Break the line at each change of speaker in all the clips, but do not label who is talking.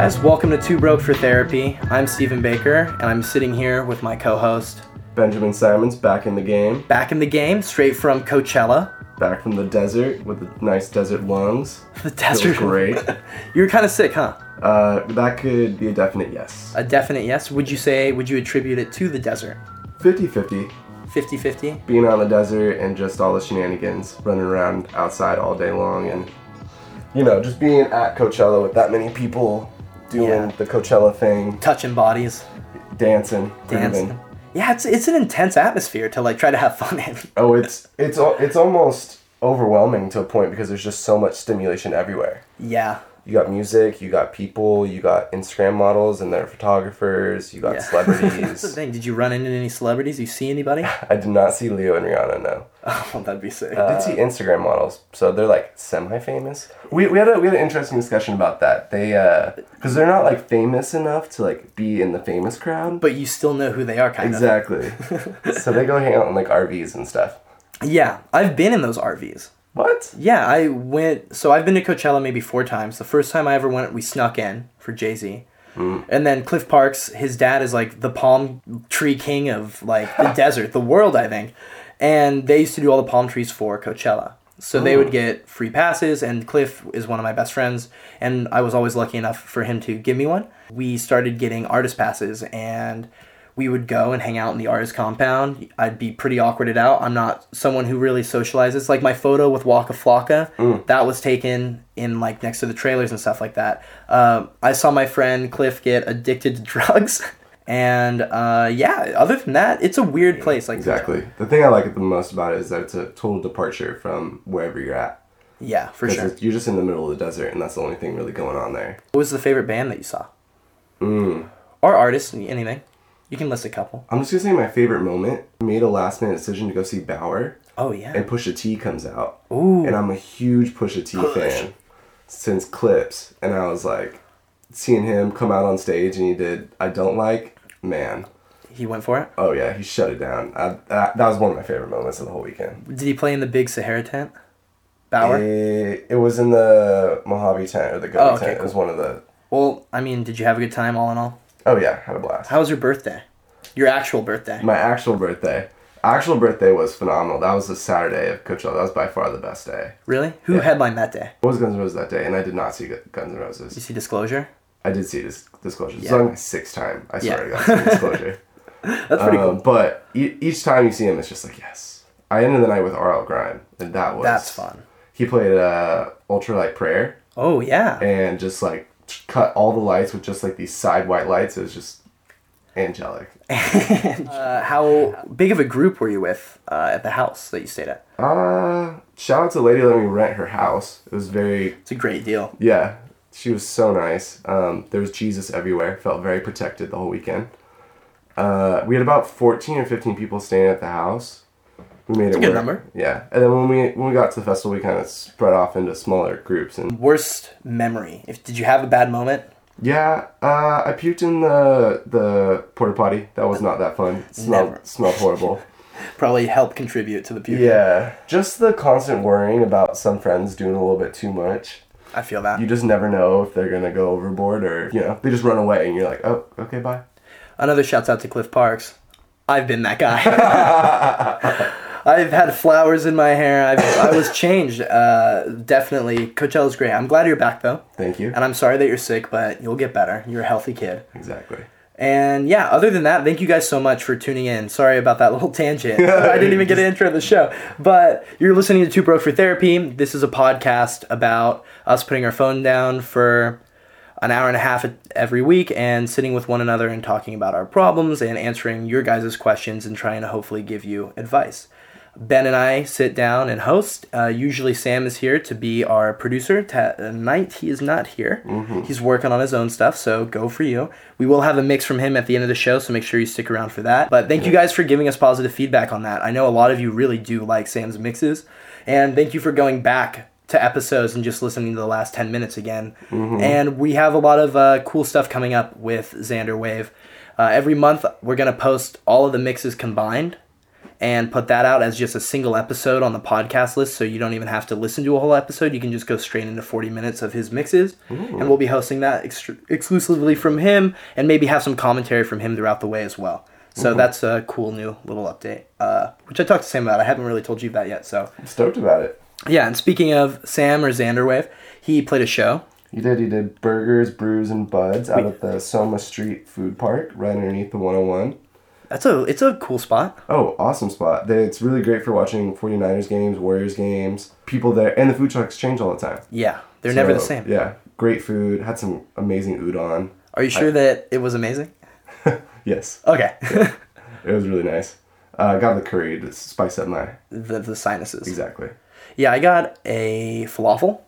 Guys, welcome to Two Broke for Therapy. I'm Stephen Baker, and I'm sitting here with my co host.
Benjamin Simons back in the game,
Back in the game, straight from Coachella.
back from the desert with the nice desert lungs.
The desert.
great.
you were kind of sick, huh?
Uh, that could be a definite yes.
A definite yes. Would you say, would you attribute it to the desert?
50 50.
50 50?
Being on the desert and just all the shenanigans, running around outside all day long, and you know, just being at Coachella with that many people doing
Yeah.
the Coachella thing,
Touching bodies,
dancing,
dancing. Yeah, it's, it's an intense atmosphere to like try to have fun in.
Oh, it's it's it's almost overwhelming to a point because there's just so much stimulation everywhere.
Yeah.
You got music, you got people, you got Instagram models and their photographers, you got
yeah. That's the
celebrities.
thing. Did you run into any celebrities? You see anybody?
I did not see Leo and Rihanna, no.
Oh, that'd be sick.
I did see Instagram models, so they're like semi-famous. We, we had a we had an interesting discussion about that. They uh, because they're not like famous enough to like be in the famous crowd.
but you still know who they are, kind of.
Exactly. so they go hang out in like RVs and stuff.
Yeah, I've been in those RVs.
What?
Yeah, I went. So I've been to Coachella maybe four times. The first time I ever went, we snuck in for Jay Z. Mm. And then Cliff Parks, his dad is like the palm tree king of like the desert, the world, I think. And they used to do all the palm trees for Coachella. So they would oh. get free passes, and Cliff is one of my best friends, and I was always lucky enough for him to give me one. We started getting artist passes, and we would go and hang out in the artist compound. I'd be pretty awkwarded out. I'm not someone who really socializes. Like my photo with Waka Flocka, that was taken in like next to the trailers and stuff like that. Um, I saw my friend Cliff get addicted to drugs, and uh, yeah. Other than that, it's a weird place. Like
Exactly. The thing I like the most about it is that it's a total departure from wherever you're at.
yeah, for sure.
you're just in the middle of the desert, and that's the only thing really going on there.
What was the favorite band that you saw?
Mm.
Or artist? Anything. You can list a couple.
I'm just gonna say my favorite moment. Made a last minute decision to go see Baauer,
Oh yeah.
and Pusha T comes out,
Ooh.
and I'm a huge Pusha T
Push.
fan since Clipse, and I was like, seeing him come out on stage and he did I don't like, man.
He went for it.
Oh yeah, he shut it down. I, that, that was one of my favorite moments of the whole weekend.
Did he play in the big Sahara tent? Baauer.
It, it was in the Mojave tent or the Gobi
Oh, okay,
tent. It was one of the.
Well, I mean, did you have a good time all in all?
Oh yeah, had a blast.
How was your birthday? Your actual birthday?
My actual birthday. Actual birthday was phenomenal. That was the Saturday of Coachella. That was by far the best day.
Really? Who
Yeah.
headlined that day?
What was Guns N' Roses that day? And I did not see Gu- Guns N' Roses.
You see Disclosure?
I did see this Disclosure. It's
Yeah.
only my sixth time. I swear
Yeah.
to God, Disclosure.
That's pretty
Um,
cool.
But e- each time you see him, it's just like yes. I ended the night with RL Grime, and that was
That's fun.
He played uh, Ultralight Prayer,
Oh yeah.
and just like cut all the lights with just like these side white lights. It was just angelic.
Uh, how big of a group were you with uh, at the house that you stayed at?
Uh, shout out to the lady letting me rent her house. It was very
It's a great deal.
Yeah, she was so nice. Um, there was Jesus everywhere. Felt very protected the whole weekend. Uh, we had about fourteen or fifteen people staying at the house. We made it
a good
work.
number.
Yeah, and then when we when we got to the festival, we kind of spread off into smaller groups. And
Worst memory. If did you have a bad moment?
yeah, uh, I puked in the the porta potty. That was not that fun. It smelled
Never.
smelled horrible.
Probably help contribute to the puke.
yeah, just the constant worrying about some friends doing a little bit too much.
I feel that.
You just never know if they're gonna go overboard or you know they just run away and you're like, oh, okay, bye.
Another shouts out to Cliff Parks. I've been that guy. I've had flowers in my hair. I've, I was changed. Uh, definitely. Coachella's great. I'm glad you're back though.
Thank you.
And I'm sorry that you're sick, but you'll get better. You're a healthy kid.
Exactly.
And yeah, other than that, thank you guys so much for tuning in. Sorry about that little tangent. I didn't even get an intro to the show. But you're listening to Two Broke for Therapy. This is a podcast about us putting our phone down for an hour and a half every week and sitting with one another and talking about our problems and answering your guys' questions and trying to hopefully give you advice. Ben and I sit down and host. Uh, usually Sam is here to be our producer. Tonight he is not here. He's working on his own stuff, so go for you. We will have a mix from him at the end of the show, so make sure you stick around for that. But thank you guys for giving us positive feedback on that. I know a lot of you really do like Sam's mixes, and thank you for going back to episodes and just listening to the last 10 minutes again. And we have a lot of uh, cool stuff coming up with Xander Wave. Uh, every month, we're going to post all of the mixes combined and put that out as just a single episode on the podcast list so you don't even have to listen to a whole episode. You can just go straight into 40 minutes of his mixes. And we'll be hosting that ex- exclusively from him and maybe have some commentary from him throughout the way as well. So that's a cool new little update, uh, which I talked to Sam about. I haven't really told you that yet. So,
I'm stoked about it.
yeah, and speaking of Sam or Xanderwave, he played a show.
He did. He did burgers, brews, and buds out at the Soma Street Food Park, right underneath the 101.
That's a it's a cool spot.
Oh, awesome spot. It's really great for watching 49ers games, Warriors games. People there, and the food trucks change all the time.
Yeah, they're never the same.
Yeah, great food. Had some amazing udon.
Are you sure that it was amazing?
Yes,
Okay.
it was really nice. Uh, got the curry to spice up my
the the sinuses.
exactly.
Yeah, I got a falafel.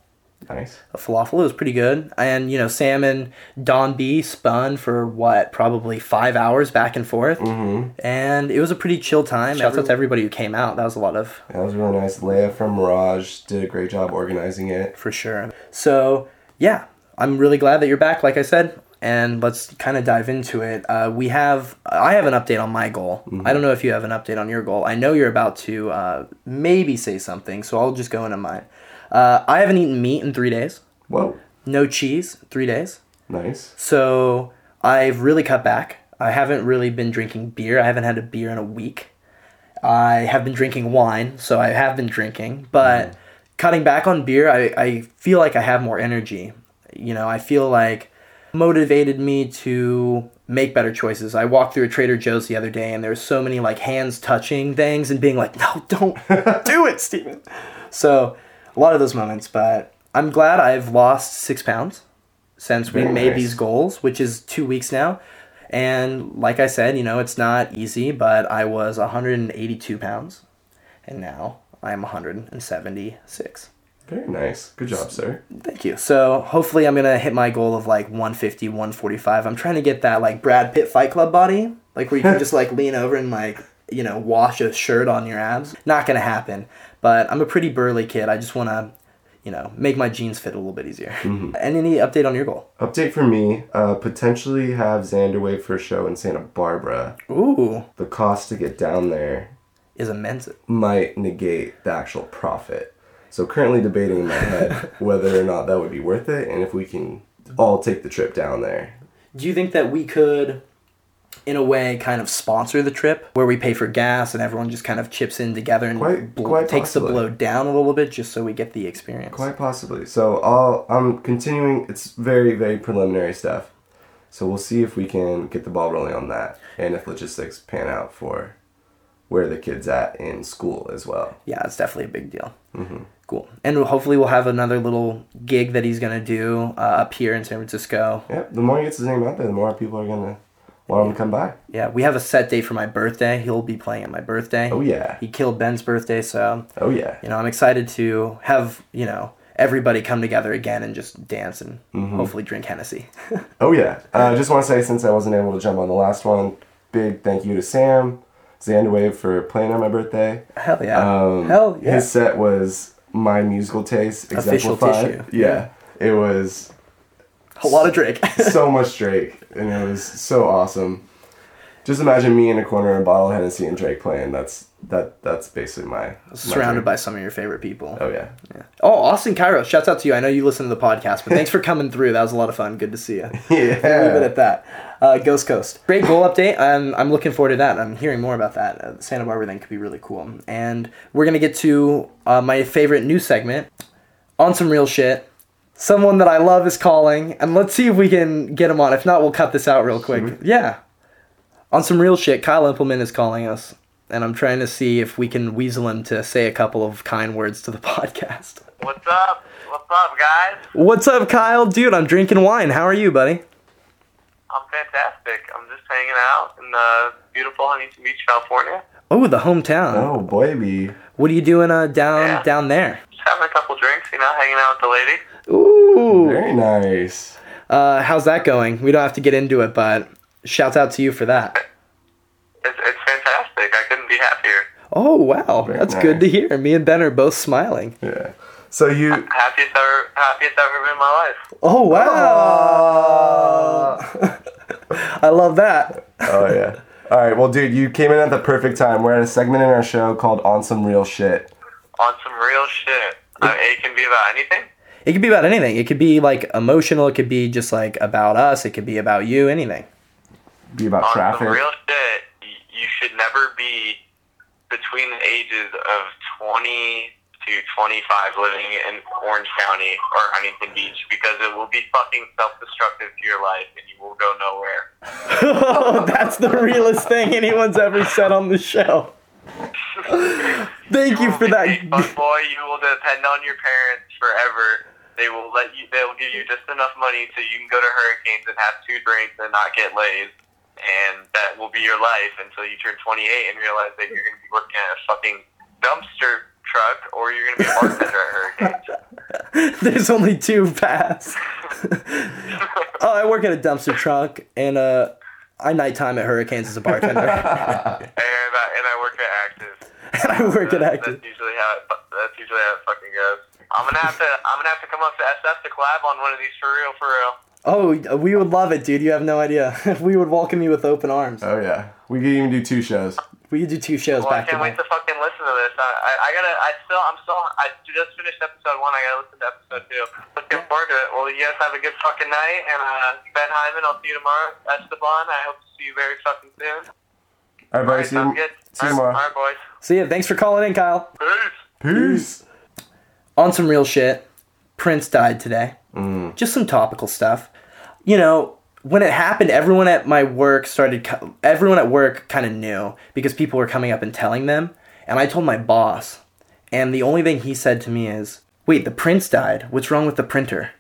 Nice.
A falafel. It was pretty good. And you know, Sam and Don B spun for what, probably five hours back and forth. Mm-hmm. And it was a pretty chill time. Shouts out to everybody who came out. That was a lot of
That was really nice. Leia from Mirage did a great job organizing it.
for sure. So yeah, I'm really glad that you're back. Like I said, and let's kind of dive into it. Uh, we have I have an update on my goal. I don't know if you have an update on your goal. I know you're about to uh, maybe say something, so I'll just go into mine. Uh, I haven't eaten meat in three days.
Whoa,
No cheese, three days.
nice.
So I've really cut back. I haven't really been drinking beer. I haven't had a beer in a week. I have been drinking wine, so I have been drinking. But cutting back on beer, I, I feel like I have more energy. You know, I feel like motivated me to make better choices. I walked through a Trader Joe's the other day and there was so many like hands touching things and being like, no, don't do it, Steven. So a lot of those moments, but I'm glad I've lost six pounds since we made
nice.
these goals, which is two weeks now. And like I said, you know, it's not easy, but I was 182 pounds and now I'm 176.
Very nice. Good job, sir.
Thank you. So hopefully I'm gonna hit my goal of like 150, 145. I'm trying to get that like Brad Pitt Fight Club body, like where you can just like lean over and like you know wash a shirt on your abs. Not gonna happen. But I'm a pretty burly kid. I just wanna, you know, make my jeans fit a little bit easier. And any update on your goal?
Update for me: uh, potentially have Xanderwave for a show in Santa Barbara.
Ooh,
The cost to get down there
is immense.
might negate the actual profit. So currently debating in my head whether or not that would be worth it, and if we can all take the trip down there.
Do you think that we could, in a way, kind of sponsor the trip where we pay for gas and everyone just kind of chips in together and
Quite-
bl-
quite
takes
possibly.
the blow down a little bit just so we get the experience?
Quite possibly. So I'll, I'm continuing. It's very very preliminary stuff. So we'll see if we can get the ball rolling on that, and if logistics pan out for where the kids at in school as well.
yeah, it's definitely a big deal. Mm-hmm. Cool. And hopefully we'll have another little gig that he's gonna do uh, up here in San Francisco.
Yep. The more he gets his name out there, the more people are gonna want him to come by.
Yeah, we have a set date for my birthday. He'll be playing at my birthday.
Oh yeah.
He killed Ben's birthday, so
Oh yeah.
you know I'm excited to have you know everybody come together again and just dance and
Mm-hmm.
hopefully drink Hennessy.
Oh yeah. I uh, just want to say since I wasn't able to jump on the last one, big thank you to Sam Xanderwave for playing on my birthday.
Hell yeah.
Um,
Hell yeah.
His set was my musical taste
Official
exemplified.
tissue.
Yeah. It was
a lot of Drake.
so much Drake, and it was so awesome. Just imagine me in a corner, a bottle of Hennessy, and Drake playing. That's that. That's basically my my
Surrounded
dream.
by some of your favorite people.
Oh yeah.
Yeah. Oh, Austin Cairo, shouts out to you. I know you listen to the podcast, but thanks for coming through. That was a lot of fun. Good to see you. We'll leave it at that. Uh, Ghost Coast. Great goal update. I'm, I'm looking forward to that. I'm hearing more about that. Uh, the Santa Barbara thing could be really cool. And we're going to get to uh, my favorite new segment on some real shit. Someone that I love is calling, and let's see if we can get him on. If not, we'll cut this out real quick. Yeah. On some real shit, Kyle Impleman is calling us, and I'm trying to see if we can weasel him to say a couple of kind words to the podcast.
What's up? What's up, guys?
What's up, Kyle? Dude, I'm drinking wine. How are you, buddy?
I'm fantastic. I'm just hanging out in the beautiful Huntington Beach, California.
Oh, the hometown.
Oh baby.
What are you doing uh, down
Yeah.
down there?
Just having a couple drinks, you know, hanging out with the lady.
Ooh.
Very nice.
Uh, how's that going? We don't have to get into it, but shouts out to you for that.
It's, it's fantastic. I couldn't be happier.
Oh wow,
Very
that's good to hear. Me and Ben are both smiling.
Yeah. So you.
Happiest ever, happiest ever been in my life.
Oh wow! I love that.
Oh yeah. All right, well, dude, you came in at the perfect time. We're at a segment in our show called On Some Real Shit.
On some real shit. Uh, it can be about anything.
It could be about anything. It could be like emotional. It could be just like about us. It could be about you. Anything.
Be about
On
traffic.
some real shit, you should never be between the ages of 20 to 25 living in Orange County or Huntington Beach because it will be fucking self-destructive to your life and you will go nowhere.
That's the realest thing anyone's ever said on the show. Thank you
will
for that.
a boy. You will depend on your parents forever. They will let you. They will give you just enough money so you can go to Hurricanes and have two drinks and not get laid. And that will be your life until you turn 28 and realize that you're going to be working at a fucking dumpster truck or you're going to be a bartender at Hurricanes.
There's only two paths. oh, I work at a dumpster truck, and uh, I nighttime at Hurricanes as a bartender,
and, I, and I work at Active.
and I work at Active.
That's usually how it, that's usually how it fucking goes. I'm gonna have to I'm gonna have to come up to SF to collab on one of these for real, for real.
Oh, we would love it, dude. You have no idea. we would welcome you with open arms.
Oh, yeah. We could even do two shows.
We could do two shows
Well, I
back to
can't wait
back.
to fucking listen to this. I, I, I gotta I still I'm still I just finished episode one. I gotta listen to episode two. Looking forward to it. Well, you guys have a good fucking night, and uh, Ben Hyman, I'll see you tomorrow. Esteban, I hope to see you very fucking soon.
All right, buddy. See you,
good.
see you tomorrow.
all right, boys.
See ya. Thanks for calling in, Kyle.
Peace.
Peace.
On some real shit, Prince died today.
Mm.
Just some topical stuff. You know, when it happened, everyone at my work started. Everyone at work kind of knew because people were coming up and telling them. And I told my boss, and the only thing he said to me is, "Wait, the Prince died. What's wrong with the printer?"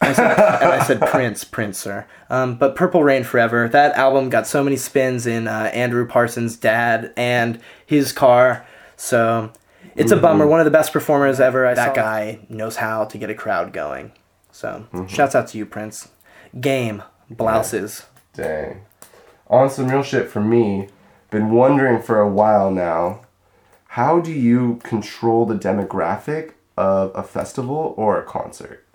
I said, and I said, Prince, Prince, sir. Um, but Purple Rain Forever, that album got so many spins in uh, Andrew Parsons' dad and his car. So it's a bummer. One of the best performers ever. I that guy knows how to get a crowd going. So mm-hmm. shouts out to you, Prince. Game, blouses.
Dang. On some real shit for me, been wondering for a while now, how do you control the demographic of a festival or a concert?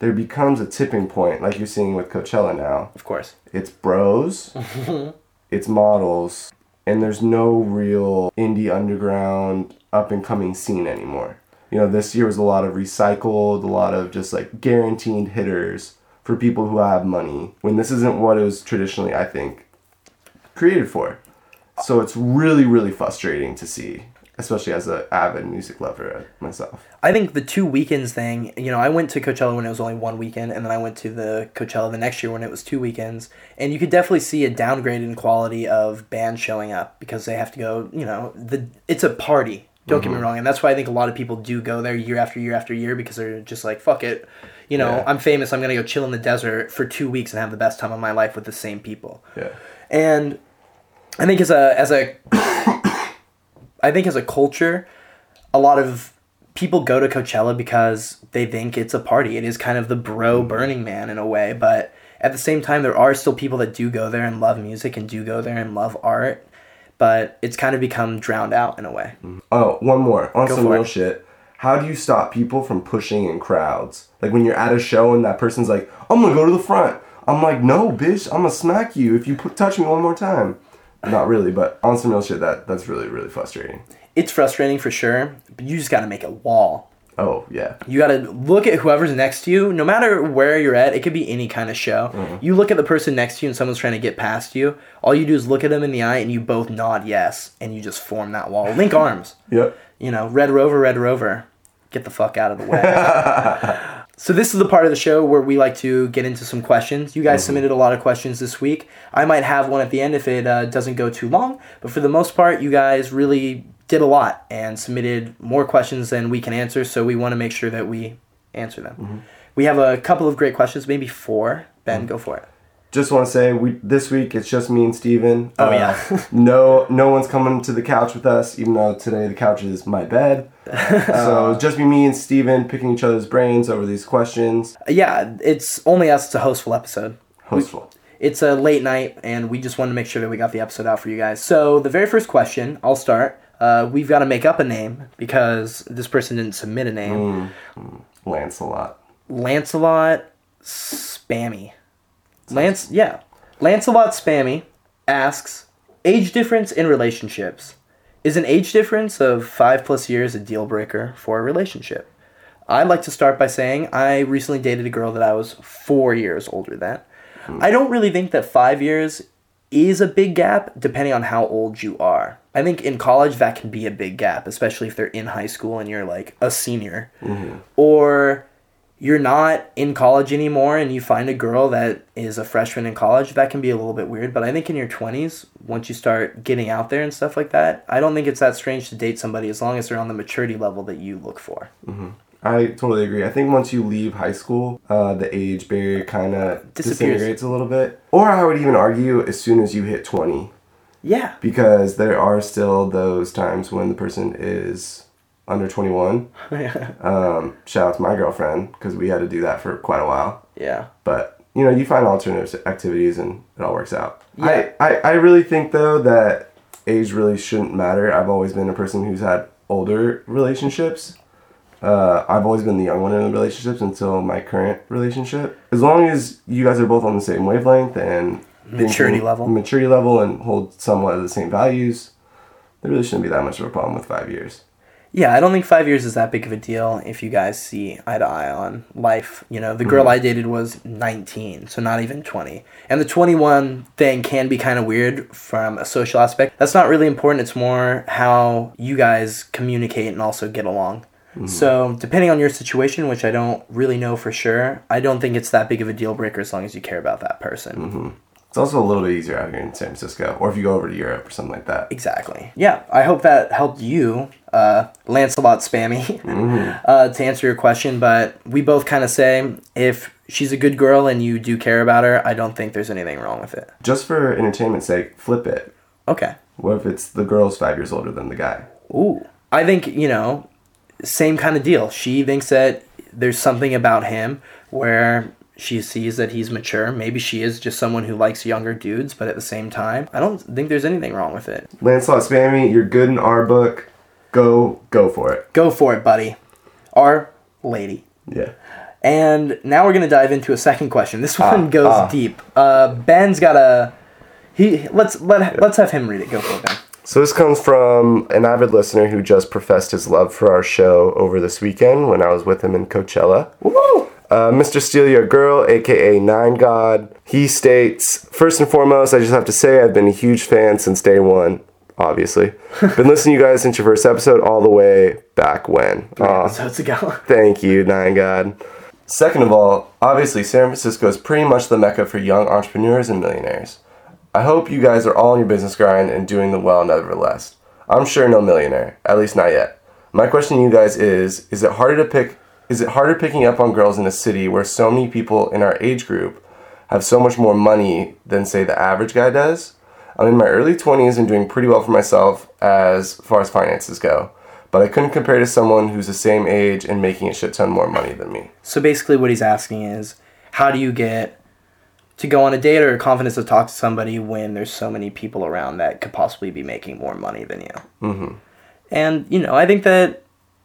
There becomes a tipping point, like you're seeing with Coachella now.
Of course.
It's bros, it's models, and there's no real indie underground up and coming scene anymore. You know, this year was a lot of recycled, a lot of just like guaranteed hitters for people who have money, when this isn't what it was traditionally, I think, created for. So it's really, really frustrating to see, especially as an avid music lover myself.
I think the two weekends thing, you know, I went to Coachella when it was only one weekend, and then I went to the Coachella the next year when it was two weekends. And you could definitely see a downgrade in quality of bands showing up because they have to go, you know, the it's a party. Don't get me mm-hmm. wrong. And that's why I think a lot of people do go there year after year after year because they're just like, fuck it. You know,
Yeah.
I'm famous. I'm going to go chill in the desert for two weeks and have the best time of my life with the same people
Yeah.
and I think as a as a I think as a culture, a lot of people go to Coachella because they think it's a party. It is kind of the bro mm. Burning Man in a way, but at the same time, there are still people that do go there and love music and do go there and love art, but it's kind of become drowned out in a way. Mm.
Oh, one more. On
Go
some real
it.
shit. How do you stop people from pushing in crowds? Like when you're at a show and that person's like, I'm gonna go to the front. I'm like, no, bitch, I'm gonna smack you if you put, touch me one more time. Not really, but on some real shit, that that's really really frustrating.
It's frustrating for sure, but you just got to make a wall.
Oh yeah,
You got to look at whoever's next to you, no matter where you're at. It could be any kind of show. Mm-hmm. You look at the person next to you and someone's trying to get past you. All you do is look at them in the eye and you both nod yes, and you just form that wall. Link arms.
yep.
You know, Red Rover, Red Rover, get the fuck out of the way. so this is the part of the show where we like to get into some questions. You guys mm-hmm. submitted a lot of questions this week. I might have one at the end if it uh, doesn't go too long, but for the most part, you guys really did a lot and submitted more questions than we can answer. So we want to make sure that we answer them. Mm-hmm. We have a couple of great questions, maybe four. Ben, mm-hmm. go for it.
Just want to say, we this week it's just me and Steven.
Oh,
Uh,
yeah.
no, no one's coming to the couch with us, even though today the couch is my bed. so just be me and Steven picking each other's brains over these questions.
Yeah, it's only us. It's a hostful episode.
Hostful.
It's a late night, and we just wanted to make sure that we got the episode out for you guys. So, the very first question, I'll start. Uh, we've got to make up a name because this person didn't submit a name.
Lancelot.
Lancelot Spammy. Lance, yeah. Lancelot Spammy asks age difference in relationships. Is an age difference of five plus years a deal breaker for a relationship? I'd like to start by saying I recently dated a girl that I was four years older than. I don't really think that five years is a big gap depending on how old you are. I think in college that can be a big gap, especially if they're in high school and you're like a senior. Mm-hmm. Or you're not in college anymore and you find a girl that is a freshman in college, that can be a little bit weird. But I think in your 20s, once you start getting out there and stuff like that, I don't think it's that strange to date somebody as long as they're on the maturity level that you look for.
I totally agree. I think once you leave high school, uh, the age barrier kind of
Disappears.
disintegrates a little bit. Or I would even argue as soon as you hit 20,
Yeah.
because there are still those times when the person is under 21. Um, shout out to my girlfriend because we had to do that for quite a while.
yeah.
But you know, you find alternative activities and it all works out.
Yeah.
I, I, I really think though that age really shouldn't matter. I've always been a person who's had older relationships. Uh, I've always been the young one in the relationships until my current relationship. As long as you guys are both on the same wavelength and
Maturity
thinking-
level.
maturity level, and hold somewhat of the same values, there really shouldn't be that much of a problem with five years.
Yeah, I don't think five years is that big of a deal if you guys see eye to eye on life. You know, the girl mm-hmm. I dated was 19, so not even 20. And the 21 thing can be kind of weird from a social aspect. That's not really important. It's more how you guys communicate and also get along. Mm-hmm. So, depending on your situation, which I don't really know for sure, I don't think it's that big of a deal breaker as long as you care about that person. Mm-hmm.
It's also a little bit easier out here in San Francisco, or if you go over to Europe or something like that.
Exactly. Yeah, I hope that helped you, uh, Lancelot Spammy, uh, to answer your question. But we both kind of say if she's a good girl and you do care about her, I don't think there's anything wrong with it.
Just for entertainment's sake, flip it.
Okay.
What if it's the girl's five years older than the guy?
Ooh. I think, you know, same kind of deal. She thinks that there's something about him where she sees that he's mature. Maybe she is just someone who likes younger dudes, but at the same time, I don't think there's anything wrong with it.
Lancelot Spammy, you're good in our book. Go, go for it.
Go for it, buddy. Our lady.
Yeah.
And now we're gonna dive into a second question. This one
Ah,
goes
ah.
deep. Uh, Ben's got a he. Let's let let's have him read it. Go for it, Ben.
So this comes from an avid listener who just professed his love for our show over this weekend when I was with him in Coachella.
Woo!
Uh, Mr. Steal Your Girl, aka Nine God, he states First and foremost, I just have to say I've been a huge fan since day one, obviously. been listening to you guys since your first episode all the way back when. Aw,
So it's a go.
thank you, Nine God. Second of all, obviously, San Francisco is pretty much the mecca for young entrepreneurs and millionaires. I hope you guys are all in your business grind and doing the well nevertheless. I'm sure no millionaire, at least not yet. My question to you guys is is it harder to pick is it harder picking up on girls in a city where so many people in our age group have so much more money than say the average guy does? I'm in my early 20s and doing pretty well for myself as far as finances go, but I couldn't compare to someone who's the same age and making a shit ton more money than me.
So basically, what he's asking is, how do you get to go on a date or confidence to talk to somebody when there's so many people around that could possibly be making more money than you? Mm-hmm. And you know, I think that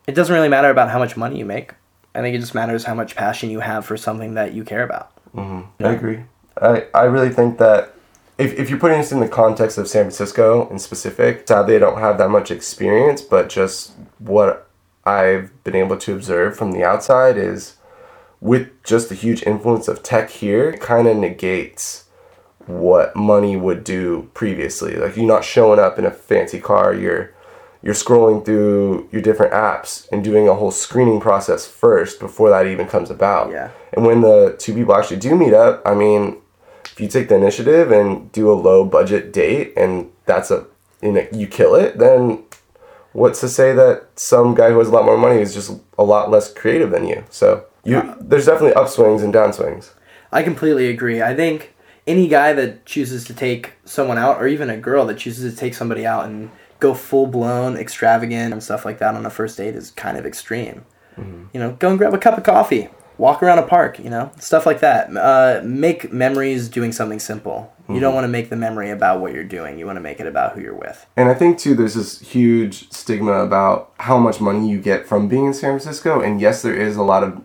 it doesn't really matter about how much money you make. I think it just matters how much passion you have for something that you care about. Mhm.
I agree. I, I really think that if, if you're putting this in the context of San Francisco in specific, sadly I don't have that much experience, but just what I've been able to observe from the outside is with just the huge influence of tech here, it kind of negates what money would do previously. Like you're not showing up in a fancy car, you're you're scrolling through your different apps and doing a whole screening process first before that even comes about.
Yeah.
And when the two people actually do meet up, I mean, if you take the initiative and do a low budget date and that's a you know you kill it, then what's to say that some guy who has a lot more money is just a lot less creative than you? So you there's definitely upswings and downswings.
I completely agree. I think any guy that chooses to take someone out, or even a girl that chooses to take somebody out and go full blown extravagant and stuff like that on a first date is kind of extreme. You know, go and grab a cup of coffee, walk around a park, you know, stuff like that. Uh, make memories doing something simple. You don't want to make the memory about what you're doing. You want to make it about who you're with.
And I think too, there's this huge stigma about how much money you get from being in San Francisco. And yes, there is a lot of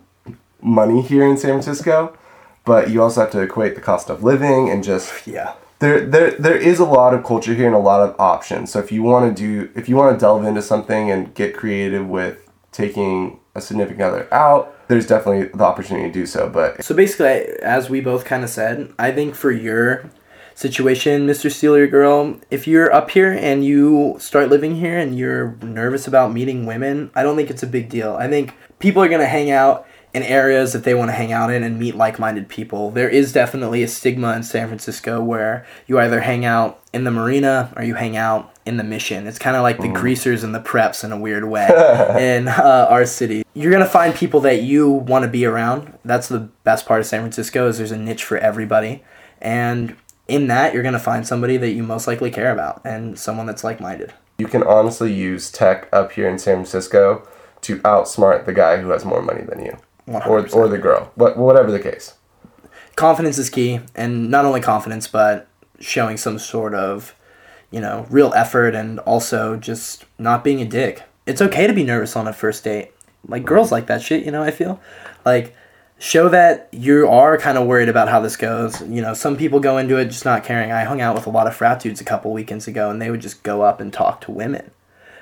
money here in San Francisco, but you also have to equate the cost of living and just
Yeah.
There there there is a lot of culture here and a lot of options. So if you want to do if you want to delve into something and get creative with taking a significant other out, there's definitely the opportunity to do so. But
So basically, as we both kind of said, I think for your situation, Mr. Steal Your Girl, if you're up here and you start living here and you're nervous about meeting women, I don't think it's a big deal. I think people are to hang out in areas that they want to hang out in and meet like-minded people. There is definitely a stigma in San Francisco where you either hang out in the marina or you hang out in the mission. It's kind of like the greasers and the preps in a weird way in uh, our city. You're gonna find people that you want to be around. That's the best part of San Francisco is there's a niche for everybody, and in that you're gonna find somebody that you most likely care about and someone that's like-minded.
you can honestly use tech up here in San Francisco to outsmart the guy who has more money than you,
100%.
or the girl, but whatever the case.
confidence is key and not only confidence but showing some sort of you know real effort and also just not being a dick. It's okay to be nervous on a first date. Like girls like that shit you know i feel? Like show that you are kind of worried about how this goes. You know some people go into it just not caring. I hung out with a lot of frat dudes a couple weekends ago and they would just go up and talk to women.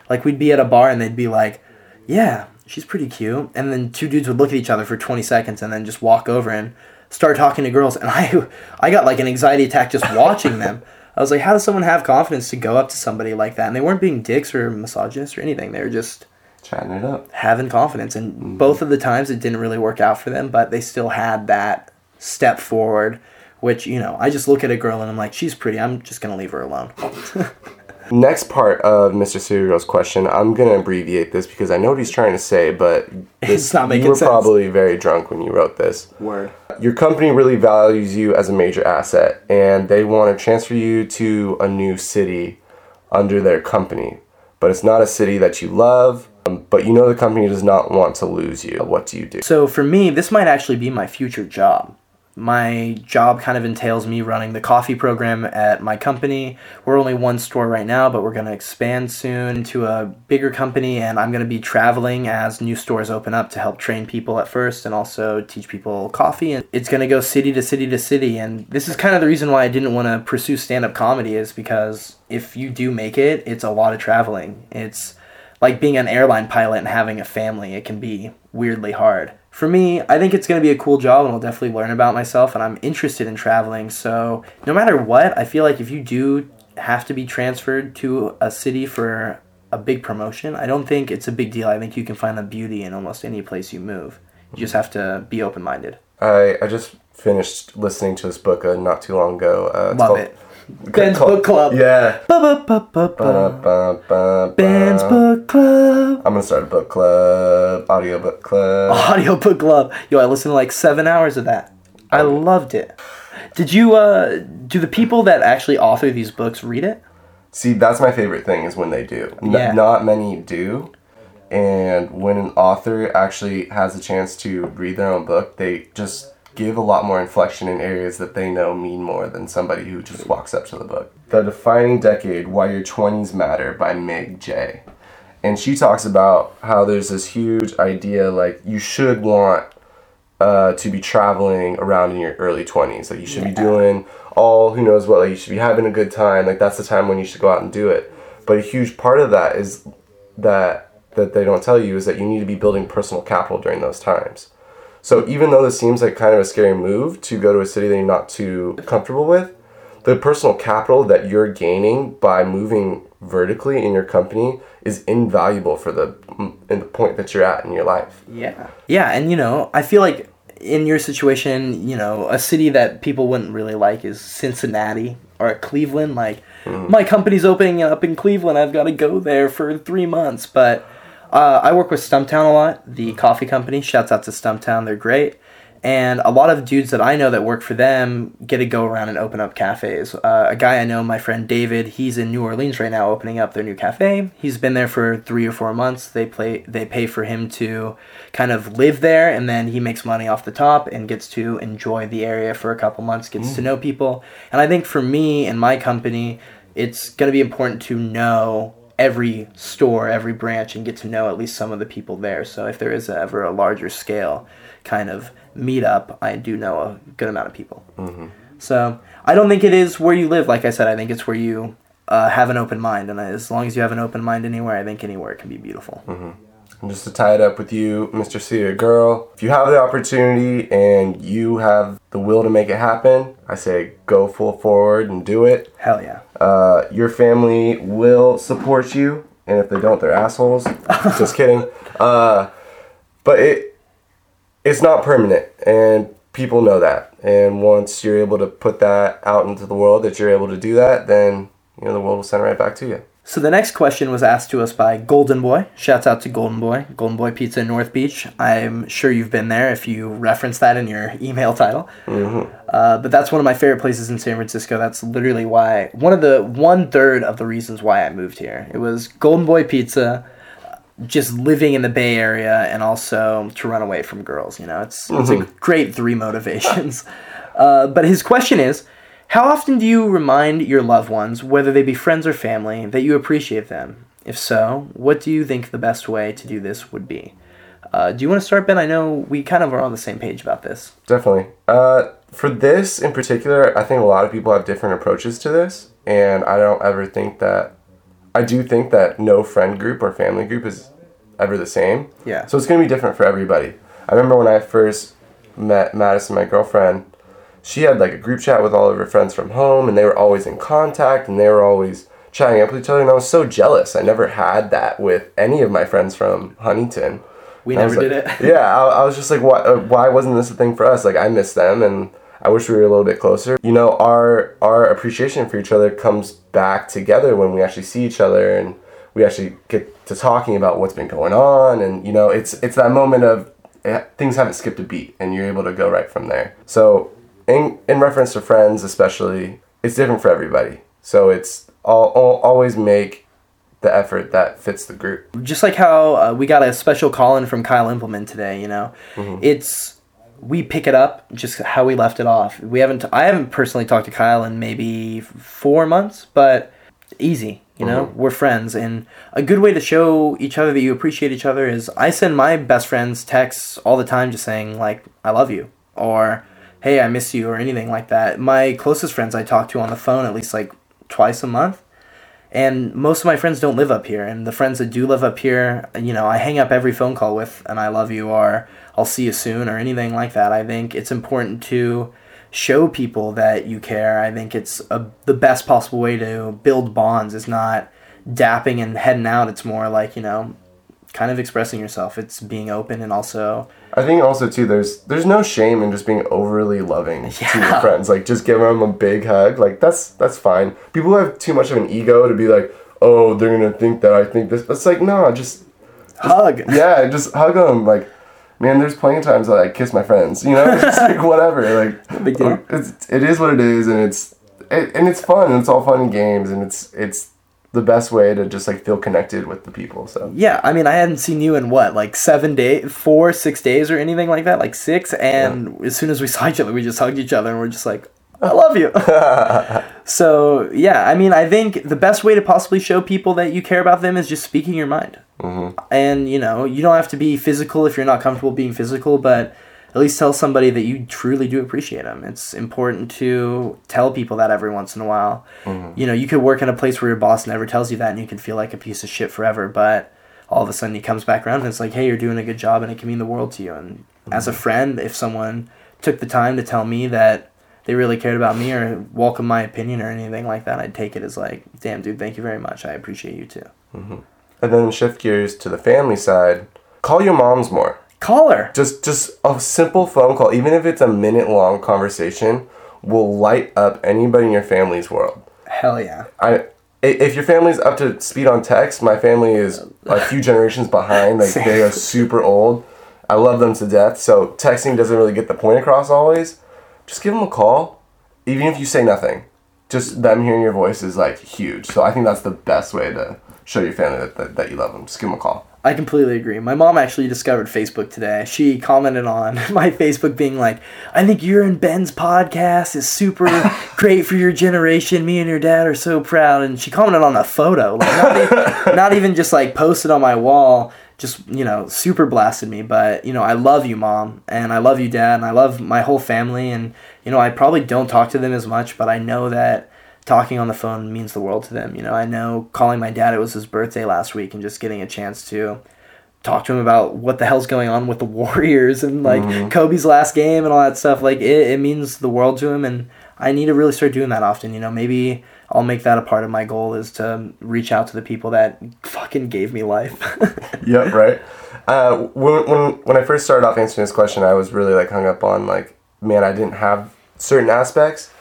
Like we'd be at a bar and they'd be like yeah she's pretty cute. And then two dudes would look at each other for 20 seconds and then just walk over and start talking to girls. And i i got like an anxiety attack just watching them. I was like how does someone have confidence to go up to somebody like that? And they weren't being dicks or misogynists or anything. They were just
Chatting it up.
having confidence. And mm-hmm. both of the times it didn't really work out for them but they still had that step forward which you know i just look at a girl and i'm like she's pretty. I'm just gonna leave her alone
Next part of Mr. Cereal's question, I'm gonna abbreviate this because I know what he's trying to say, but this,
It's not making
you were
sense.
probably very drunk when you wrote this.
word
Your company really values you as a major asset, and they want to transfer you to a new city under their company. But it's not a city that you love, um, but you know the company does not want to lose you. What do you do?
So for me, this might actually be my future job. My job kind of entails me running the coffee program at my company. We're only one store right now, but we're going to expand soon into a bigger company, and I'm going to be traveling as new stores open up to help train people at first and also teach people coffee. And it's going to go city to city to city. And this is kind of the reason why I didn't want to pursue stand up comedy, is because if you do make it, it's a lot of traveling. It's like being an airline pilot and having a family, it can be weirdly hard. For me, I think it's going to be a cool job and I'll definitely learn about myself and I'm interested in traveling. So, no matter what, I feel like if you do have to be transferred to a city for a big promotion, I don't think it's a big deal. I think you can find the beauty in almost any place you move. You just have to be open minded.
I, I just finished listening to this book uh, not too long ago. Uh, it's
Love
called-
it. Ben's
called-
Book Club.
Yeah.
Ba-ba-ba-ba-ba.
Ba, ba, ba,
Ben's. Book Club.
I'm gonna start a book club, audio book club.
audio book club. Yo, I listened to like seven hours of that. I loved it. Did you uh do the people that actually author these books read it?
See, that's my favorite thing is when they do. N-
Yeah.
Not many do. And when an author actually has a chance to read their own book, they just give a lot more inflection in areas that they know mean more than somebody who just walks up to the book. The Defining Decade Why Your 20s Matter by Meg Jay. And she talks about how there's this huge idea like you should want uh, to be traveling around in your early 20s. Like you should be doing all who knows what, like you should be having a good time. Like that's the time when you should go out and do it. But a huge part of that is that that they don't tell you is that you need to be building personal capital during those times. So even though this seems like kind of a scary move to go to a city that you're not too comfortable with, the personal capital that you're gaining by moving vertically in your company is invaluable for the in the point that you're at in your life.
Yeah. Yeah, and you know, I feel like in your situation, you know, a city that people wouldn't really like is Cincinnati or Cleveland. Like, mm. my company's opening up in Cleveland. I've got to go there for three months. But uh, I work with Stumptown a lot, the coffee company. Shouts out to Stumptown. They're great. And a lot of dudes that I know that work for them get to go around and open up cafes. Uh, a guy I know, my friend David, he's in New Orleans right now opening up their new cafe. He's been there for three or four months. They play, they pay for him to kind of live there, and then he makes money off the top and gets to enjoy the area for a couple months, gets to know people. And I think for me and my company, it's going to be important to know every store, every branch, and get to know at least some of the people there. So if there is ever a larger scale kind of meetup, I do know a good amount of people. So I don't think it is where you live. Like I said, I think it's where you uh, have an open mind, and as long as you have an open mind anywhere, I think anywhere can be beautiful.
And just to tie it up with you, Mr. See a girl, if you have the opportunity and you have the will to make it happen, I say go full forward and do it.
Hell yeah.
Uh, your family will support you, and if they don't, they're assholes. Just kidding. Uh, but it it's not permanent, and people know that. And once you're able to put that out into the world, that you're able to do that, then you know the world will send it right back to you.
So the next question was asked to us by Golden Boy. Shouts out to Golden Boy, Golden Boy Pizza in North Beach. I'm sure you've been there if you reference that in your email title. Uh, but that's one of my favorite places in San Francisco. That's literally why one of the one third of the reasons why I moved here. It was Golden Boy Pizza, just living in the Bay Area, and also to run away from girls. You know, it's it's a great three motivations. uh, but his question is. How often do you remind your loved ones, whether they be friends or family, that you appreciate them? If so, what do you think the best way to do this would be? Uh, do you want to start, Ben? I know we kind of are on the same page about this.
Definitely. Uh, for this in particular, I think a lot of people have different approaches to this, and I don't ever think that. I do think that no friend group or family group is ever the same.
Yeah.
So it's going to be different for everybody. I remember when I first met Madison, my girlfriend, she had like a group chat with all of her friends from home, and they were always in contact, and they were always chatting up with each other, and I was so jealous. I never had that with any of my friends from Huntington.
We
was
never
like-
did it.
yeah, I, I was just like, why, uh, why wasn't this a thing for us? Like, I miss them, and I wish we were a little bit closer. You know, our our appreciation for each other comes back together when we actually see each other, and we actually get to talking about what's been going on, and you know, it's it's that moment of eh, things haven't skipped a beat, and you're able to go right from there. So, in in reference to friends, especially, it's different for everybody. So it's all, all always make the effort that fits the group.
just like how uh, we got a special call in from Kyle Impleman today, you know, it's we pick it up just how we left it off. We haven't, I haven't personally talked to Kyle in maybe four months, but easy, you know, we're friends. And a good way to show each other that you appreciate each other is I send my best friends texts all the time just saying, like, I love you, or hey, I miss you, or anything like that. My closest friends I talk to on the phone at least like twice a month. And most of my friends don't live up here and the friends that do live up here you know i hang up every phone call with and i love you or i'll see you soon or anything like that. I think it's important to show people that you care. I think it's a, the best possible way to build bonds is not dapping and heading out. It's more like you know kind of expressing yourself it's being open and also
I think also too there's there's no shame in just being overly loving to your friends. Like just give them a big hug. Like that's that's fine. People have too much of an ego to be like, oh, they're gonna think that I think this. It's like no, just
hug
yeah, just hug them. Like man, there's plenty of times that I kiss my friends. You know, it's just like whatever. Like
Big deal.
it's it is what it is, and it's it, and it's fun. And it's all fun and games, and it's it's the best way to just like feel connected with the people. So
Yeah, I mean, I hadn't seen you in what, like seven days, four, six days, or anything like that, like six. And as soon as we saw each other, we just hugged each other, and we're just like, "I love you." so yeah, I mean, I think the best way to possibly show people that you care about them is just speaking your mind. Mm-hmm. And you know, you don't have to be physical if you're not comfortable being physical, but at least tell somebody that you truly do appreciate them. It's important to tell people that every once in a while. Mm-hmm. You know, you could work in a place where your boss never tells you that, and you can feel like a piece of shit forever. But all of a sudden, he comes back around and it's like, hey, you're doing a good job, and it can mean the world to you. And as a mm-hmm. friend, if someone took the time to tell me that they really cared about me or welcome my opinion or anything like that, I'd take it as like, damn, dude, thank you very much. I appreciate you too. Mm-hmm.
and then shift gears to the family side. Call your moms more.
Call her.
just just a simple phone call even if it's a minute long conversation will light up anybody in your family's world.
Hell yeah.
i if your family's up to speed on text my family is a few generations behind like they are super old. I love them to death so texting doesn't really get the point across always. Just give them a call even if you say nothing. Just them hearing your voice is like huge so i think that's the best way to show your family that, that, that you love them. Just give them a call
I completely agree. My mom actually discovered Facebook today. She commented on my Facebook being like, I think your and Ben's podcast is super great for your generation. Me and your dad are so proud. And she commented on a photo, like not, e- not even just like posted on my wall just you know super blasted me but you know i love you mom and i love you dad and i love my whole family and you know i probably don't talk to them as much but i know that talking on the phone means the world to them you know? I know calling my dad it was his birthday last week and just getting a chance to talk to him about what the hell's going on with the warriors and like kobe's last game and all that stuff. Like it, it means the world to him and i need to really start doing that often you know? Maybe I'll make that a part of my goal is to reach out to the people that fucking gave me life.
yep, right. Uh, when, when when I first started off answering this question, I was really like hung up on like, man, I didn't have certain aspects,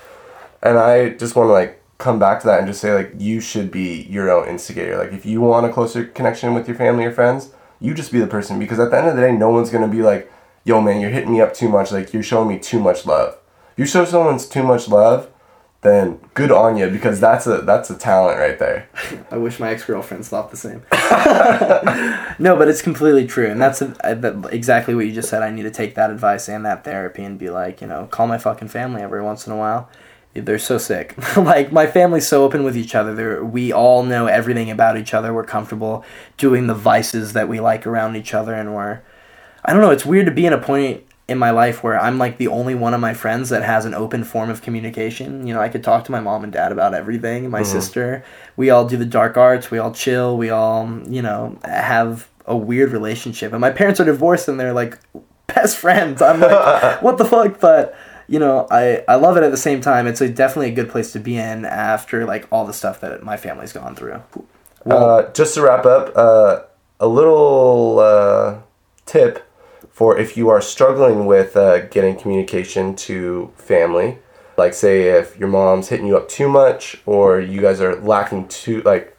and I just want to like come back to that and just say like, you should be your own instigator. Like, if you want a closer connection with your family or friends, you just be the person because at the end of the day, no one's gonna be like, yo, man, you're hitting me up too much. Like, you're showing me too much love. If You show someone's too much love then good on you because that's a that's a talent right there.
I wish my ex girlfriends thought the same. no, but it's completely true, and that's a, exactly what you just said. I need to take that advice and that therapy and be like, you know, call my fucking family every once in a while. They're so sick. like my family's so open with each other. They're, we all know everything about each other. We're comfortable doing the vices that we like around each other, and we're. I don't know. It's weird to be in a point in my life where I'm like the only one of my friends that has an open form of communication. You know, I could talk to my mom and dad about everything. My mm-hmm. sister, we all do the dark arts. We all chill. We all, you know, have a weird relationship. And my parents are divorced and they're like best friends. I'm like, what the fuck? But you know, I I love it at the same time. It's a, definitely a good place to be in after like all the stuff that my family's gone through.
Well, uh, just to wrap up, uh, a little uh, tip for if you are struggling with uh, getting communication to family, like say if your mom's hitting you up too much or you guys are lacking too, like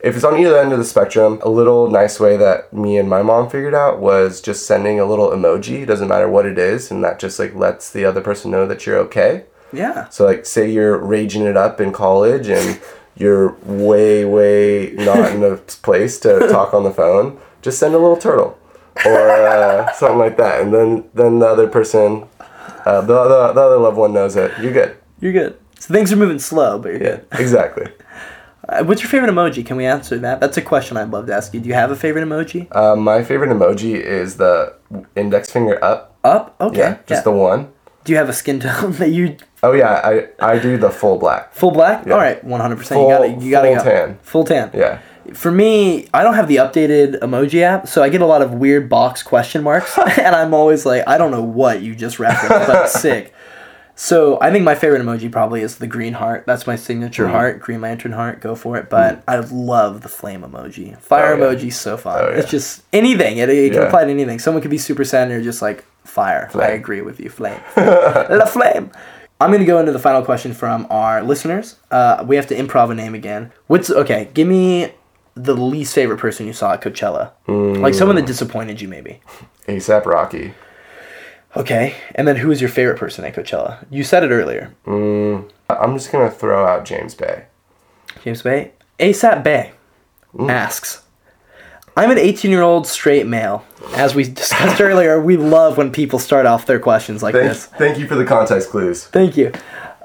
if it's on either end of the spectrum, a little nice way that me and my mom figured out was just sending a little emoji. It doesn't matter what it is, and that just like lets the other person know that you're okay.
Yeah.
So like say you're raging it up in college and you're way, way not in a place to talk on the phone, just send a little turtle or uh, something like that, and then then the other person, uh, the, the the other loved one knows it. You're good.
You're good. So things are moving slow, but you're yeah, good.
exactly.
Uh, what's your favorite emoji? Can we answer that? That's a question I'd love to ask you. Do you have a favorite emoji?
Uh, my favorite emoji is the index finger up.
Up? Okay.
Yeah, just yeah. the one.
Do you have a skin tone that you?
Oh yeah, I I do the full black.
Full black. Yeah. All right, one hundred percent. You got it. You got to
go. tan.
Full tan.
Yeah
for me, I don't have the updated emoji app, so I get a lot of weird box question marks, and I'm always like, I don't know what you just referenced, but sick. So I think my favorite emoji probably is the green heart. That's my signature mm. heart, Green Lantern heart. Go for it. But mm. I love the flame emoji. Fire oh, yeah. emoji, so fun. Oh, yeah. It's just anything. It, it can apply to anything. Someone could be super sad and just like fire. Flame. I agree with you. Flame. La flame. I'm gonna go into the final question from our listeners. Uh, we have to improv a name again. What's okay? Give me the least favorite person you saw at Coachella? Mm. Like someone that disappointed you, maybe.
ASAP Rocky.
Okay, and then who is your favorite person at Coachella? You said it earlier.
Mm, I'm just gonna throw out James Bay.
James Bay. ASAP Bay mm. asks. I'm an 18 year old straight male. As we discussed earlier, we love when people start off their questions like
thank,
this.
Thank you for the context clues.
Thank you.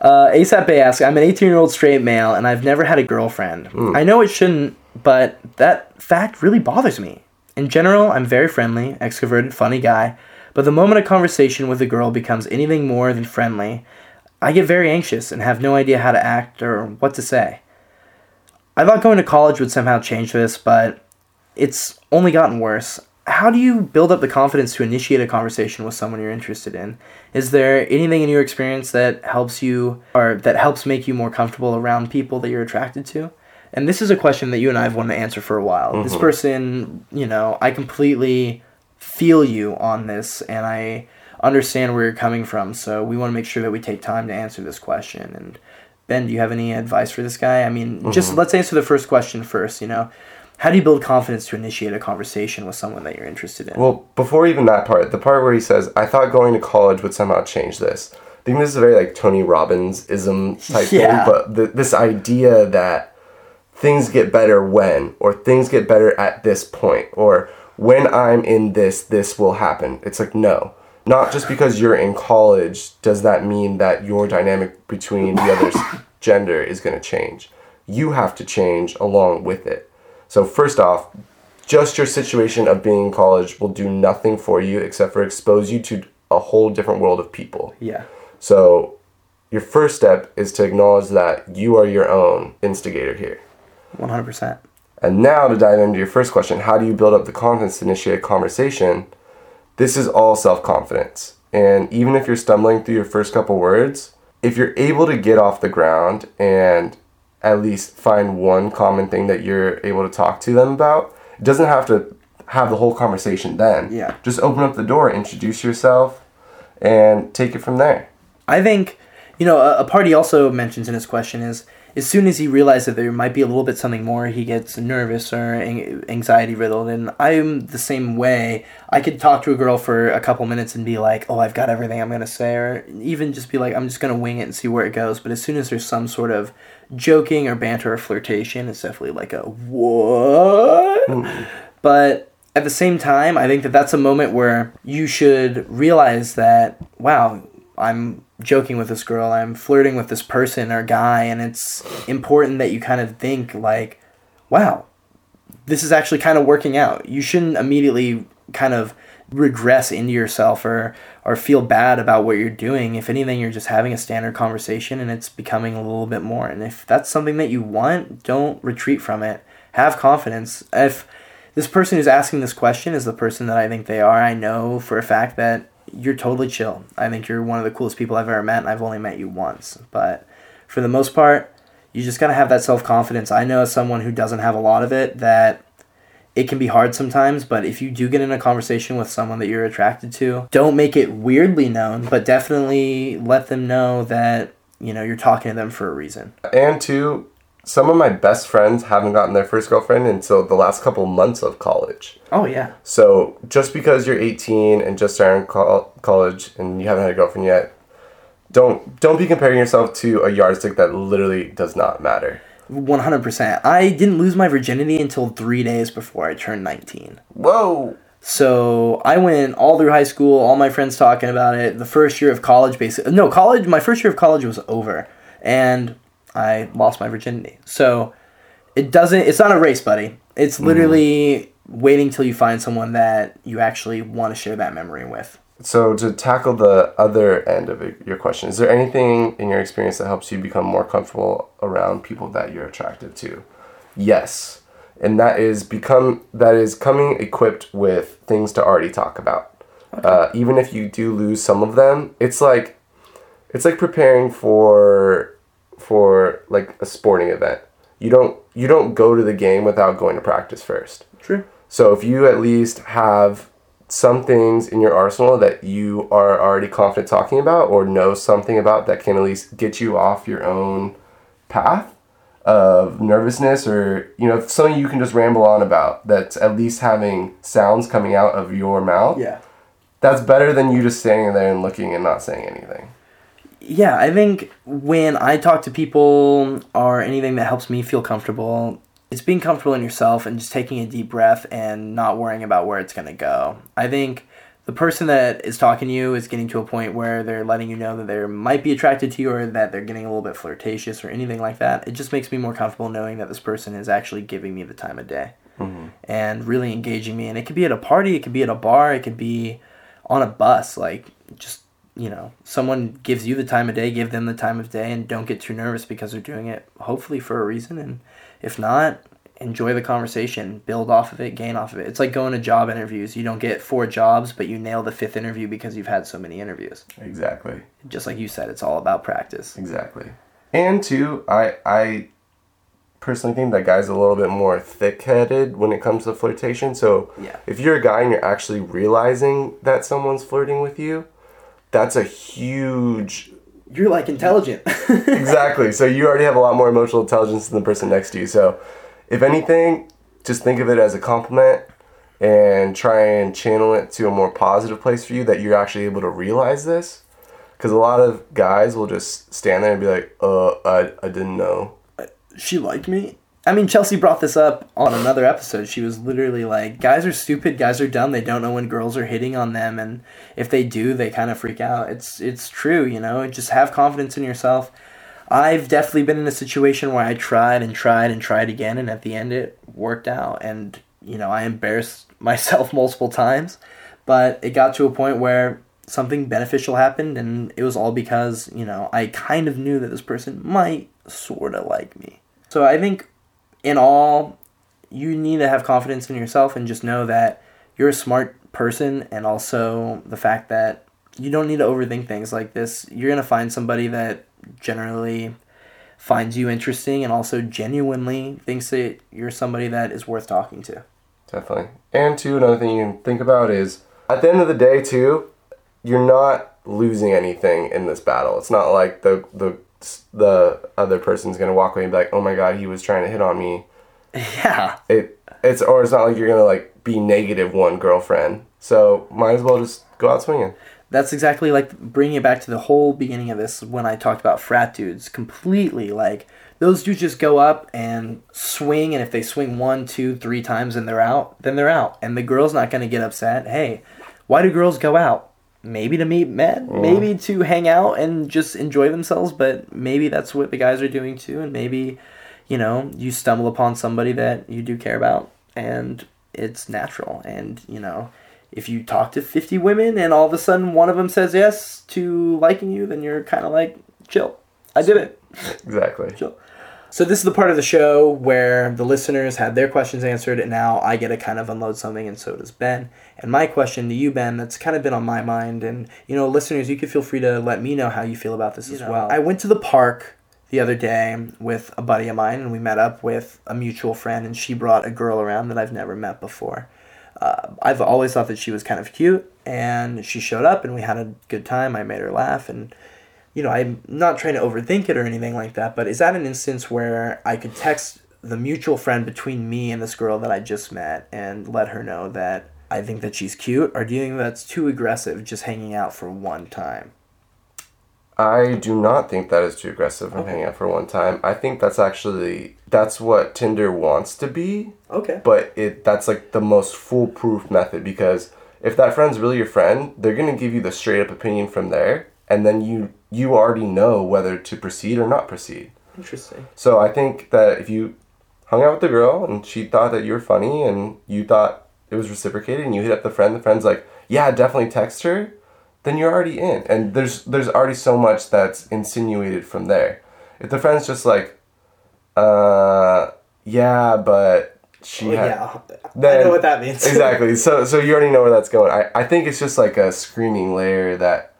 Uh, ASAP Bay asks, I'm an 18 year old straight male and I've never had a girlfriend. Mm. I know it shouldn't but that fact really bothers me. In general, I'm very friendly, extroverted, funny guy, but the moment a conversation with a girl becomes anything more than friendly, I get very anxious and have no idea how to act or what to say. I thought going to college would somehow change this, but it's only gotten worse. How do you build up the confidence to initiate a conversation with someone you're interested in? Is there anything in your experience that helps you or that helps make you more comfortable around people that you're attracted to? and this is a question that you and I have wanted to answer for a while. Mm-hmm. This person, you know, I completely feel you on this, and I understand where you're coming from. So we want to make sure that we take time to answer this question. And Ben, do you have any advice for this guy? I mean, mm-hmm. just let's answer the first question first. You know, how do you build confidence to initiate a conversation with someone that you're interested in?
Well, before even that part, the part where he says, "I thought going to college would somehow change this." I think this is a very like Tony Robbins ism type yeah. thing, but the, this idea that things get better when, or things get better at this point, or when I'm in this, this will happen. It's like, no. Not just because you're in college does that mean that your dynamic between the other's gender is going to change. You have to change along with it. So, first off, just your situation of being in college will do nothing for you except for expose you to a whole different world of people.
Yeah.
So, your first step is to acknowledge that you are your own instigator here.
100%.
And now to dive into your first question, how do you build up the confidence to initiate a conversation? This is all self-confidence. And even if you're stumbling through your first couple words, if you're able to get off the ground and at least find one common thing that you're able to talk to them about, it doesn't have to have the whole conversation then.
Yeah.
Just open up the door, introduce yourself, and take it from there.
I think, you know, a, a part he also mentions in his question is as soon as he realizes that there might be a little bit something more, he gets nervous or anxiety riddled. And I'm the same way. I could talk to a girl for a couple minutes and be like, oh, I've got everything I'm going to say. Or even just be like, I'm just going to wing it and see where it goes. But as soon as there's some sort of joking or banter or flirtation, it's definitely like a what? Hmm. But at the same time, I think that that's a moment where you should realize that, wow, I'm joking with this girl, I'm flirting with this person or guy, and it's important that you kind of think, like, wow, this is actually kind of working out. You shouldn't immediately kind of regress into yourself or or feel bad about what you're doing. If anything, you're just having a standard conversation and it's becoming a little bit more. And if that's something that you want, don't retreat from it. Have confidence. If this person who's asking this question is the person that I think they are, I know for a fact that you're totally chill. I think you're one of the coolest people I've ever met, and I've only met you once. But for the most part, you just gotta have that self confidence. I know as someone who doesn't have a lot of it that it can be hard sometimes, but if you do get in a conversation with someone that you're attracted to, don't make it weirdly known, but definitely let them know that, you know, you're talking to them for a reason.
And two, some of my best friends haven't gotten their first girlfriend until the last couple months of college.
Oh, yeah.
So just because you're 18 and just starting col- college and you haven't had a girlfriend yet, don't don't be comparing yourself to a yardstick that literally does not matter.
100%. I didn't lose my virginity until three days before I turned 19.
Whoa.
So I went all through high school, all my friends talking about it. The first year of college, basically, no, college, my first year of college was over. And I lost my virginity. So it doesn't, it's not a race, buddy. It's literally waiting till you find someone that you actually want to share that memory with.
So to tackle the other end of it, your question, is there anything in your experience that helps you become more comfortable around people that you're attracted to? Yes. And that is become that is coming equipped with things to already talk about. Uh, even if you do lose some of them, it's like it's like preparing for for like a sporting event. You don't you don't go to the game without going to practice first.
True.
So if you at least have some things in your arsenal that you are already confident talking about or know something about that can at least get you off your own path of nervousness or you know something you can just ramble on about that's at least having sounds coming out of your mouth
Yeah.
that's better than you just standing there and looking and not saying anything
Yeah, I think when I talk to people or anything that helps me feel comfortable, it's being comfortable in yourself and just taking a deep breath and not worrying about where it's going to go. I think the person that is talking to you is getting to a point where they're letting you know that they might be attracted to you or that they're getting a little bit flirtatious or anything like that. It just makes me more comfortable knowing that this person is actually giving me the time of day mm-hmm. and really engaging me. And it could be at a party, it could be at a bar, it could be on a bus. Like, just, you know, someone gives you the time of day, give them the time of day, and don't get too nervous because they're doing it hopefully for a reason. And if not, enjoy the conversation, build off of it, gain off of it. It's like going to job interviews. You don't get four jobs, but you nail the fifth interview because you've had so many interviews.
exactly
Just like you said, it's all about practice.
Exactly. And two, I I personally think that guys are a little bit more thick-headed when it comes to flirtation. So
Yeah.
if you're a guy and you're actually realizing that someone's flirting with you, that's a huge
You're like intelligent.
exactly. So you already have a lot more emotional intelligence than the person next to you. So if anything, just think of it as a compliment and try and channel it to a more positive place for you that you're actually able to realize this. Because a lot of guys will just stand there and be like, uh, I, I didn't know.
she liked me. I mean, Chelsea brought this up on another episode. She was literally like, "Guys are stupid. Guys are dumb. They don't know when girls are hitting on them, and if they do, they kind of freak out." It's it's true, you know. Just have confidence in yourself. I've definitely been in a situation where I tried and tried and tried again, and at the end, it worked out. And you know, I embarrassed myself multiple times, but it got to a point where something beneficial happened and it was all because, you know, I kind of knew that this person might sort of like me. So I think in all, you need to have confidence in yourself and just know that you're a smart person and also the fact that you don't need to overthink things like this. You're going to find somebody that generally finds you interesting and also genuinely thinks that you're somebody that is worth talking to.
Definitely. And two, another thing you can think about is at the end of the day, too, you're not losing anything in this battle. It's not like the the the other person's gonna walk away and be like, "Oh my god, he was trying to hit on me."
Yeah.
It it's or it's not like you're gonna like be negative one girlfriend. So might as well just go out swinging.
That's exactly like bringing it back to the whole beginning of this when I talked about frat dudes. Completely like those dudes just go up and swing, and if they swing one, two, three times and they're out, then they're out, and the girl's not gonna get upset. Hey, why do girls go out? Maybe to meet men, maybe to hang out and just enjoy themselves, but maybe that's what the guys are doing too, and maybe, you know, you stumble upon somebody that you do care about, and it's natural, and you know, if you talk to 50 women and all of a sudden one of them says yes to liking you, then you're kind of like, chill. I did it.
Exactly.
Chill. So this is the part of the show where the listeners had their questions answered, and now I get to kind of unload something, and so does Ben. And my question to you, Ben, that's kind of been on my mind, and you know, listeners, you could feel free to let me know how you feel about this as well. I went to the park the other day with a buddy of mine, and we met up with a mutual friend, and she brought a girl around that I've never met before. Uh, I've always thought that she was kind of cute, and she showed up, and we had a good time. I made her laugh, and you know, I'm not trying to overthink it or anything like that, but is that an instance where I could text the mutual friend between me and this girl that I just met and let her know that I think that she's cute, or do you think that's too aggressive just hanging out for one time?
I do not think that is too aggressive from hanging out for one time. I think that's actually that's what Tinder wants to be,
Okay.
but it that's like the most foolproof method because if that friend's really your friend, they're gonna give you the straight up opinion from there, and then you you already know whether to proceed or not proceed.
Interesting.
So I think that if you hung out with the girl and she thought that you were funny and you thought it was reciprocated and you hit up the friend, the friend's like, yeah, definitely text her, then you're already in. And there's there's already so much that's insinuated from there. If the friend's just like, uh, yeah, but she had,
yeah.
then-
I know what that means.
exactly. So so you already know where that's going. I, I think it's just like a screening layer that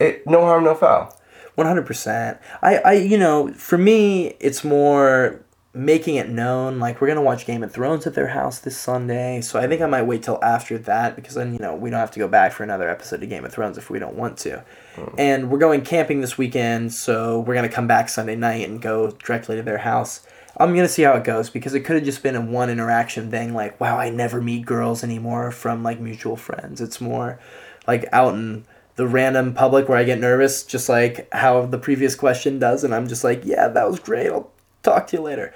it no harm no foul.
One hundred percent. I, I, you know, for me, it's more making it known. Like we're gonna watch Game of Thrones at their house this Sunday, so I think I might wait till after that because then you know we don't have to go back for another episode of Game of Thrones if we don't want to. Hmm. And we're going camping this weekend, so we're gonna come back Sunday night and go directly to their house. I'm gonna see how it goes because it could have just been a one interaction thing, like wow, I never meet girls anymore from like mutual friends. It's more like out in the random public where I get nervous, just like how the previous question does, and I'm just like, yeah, that was great. I'll talk to you later.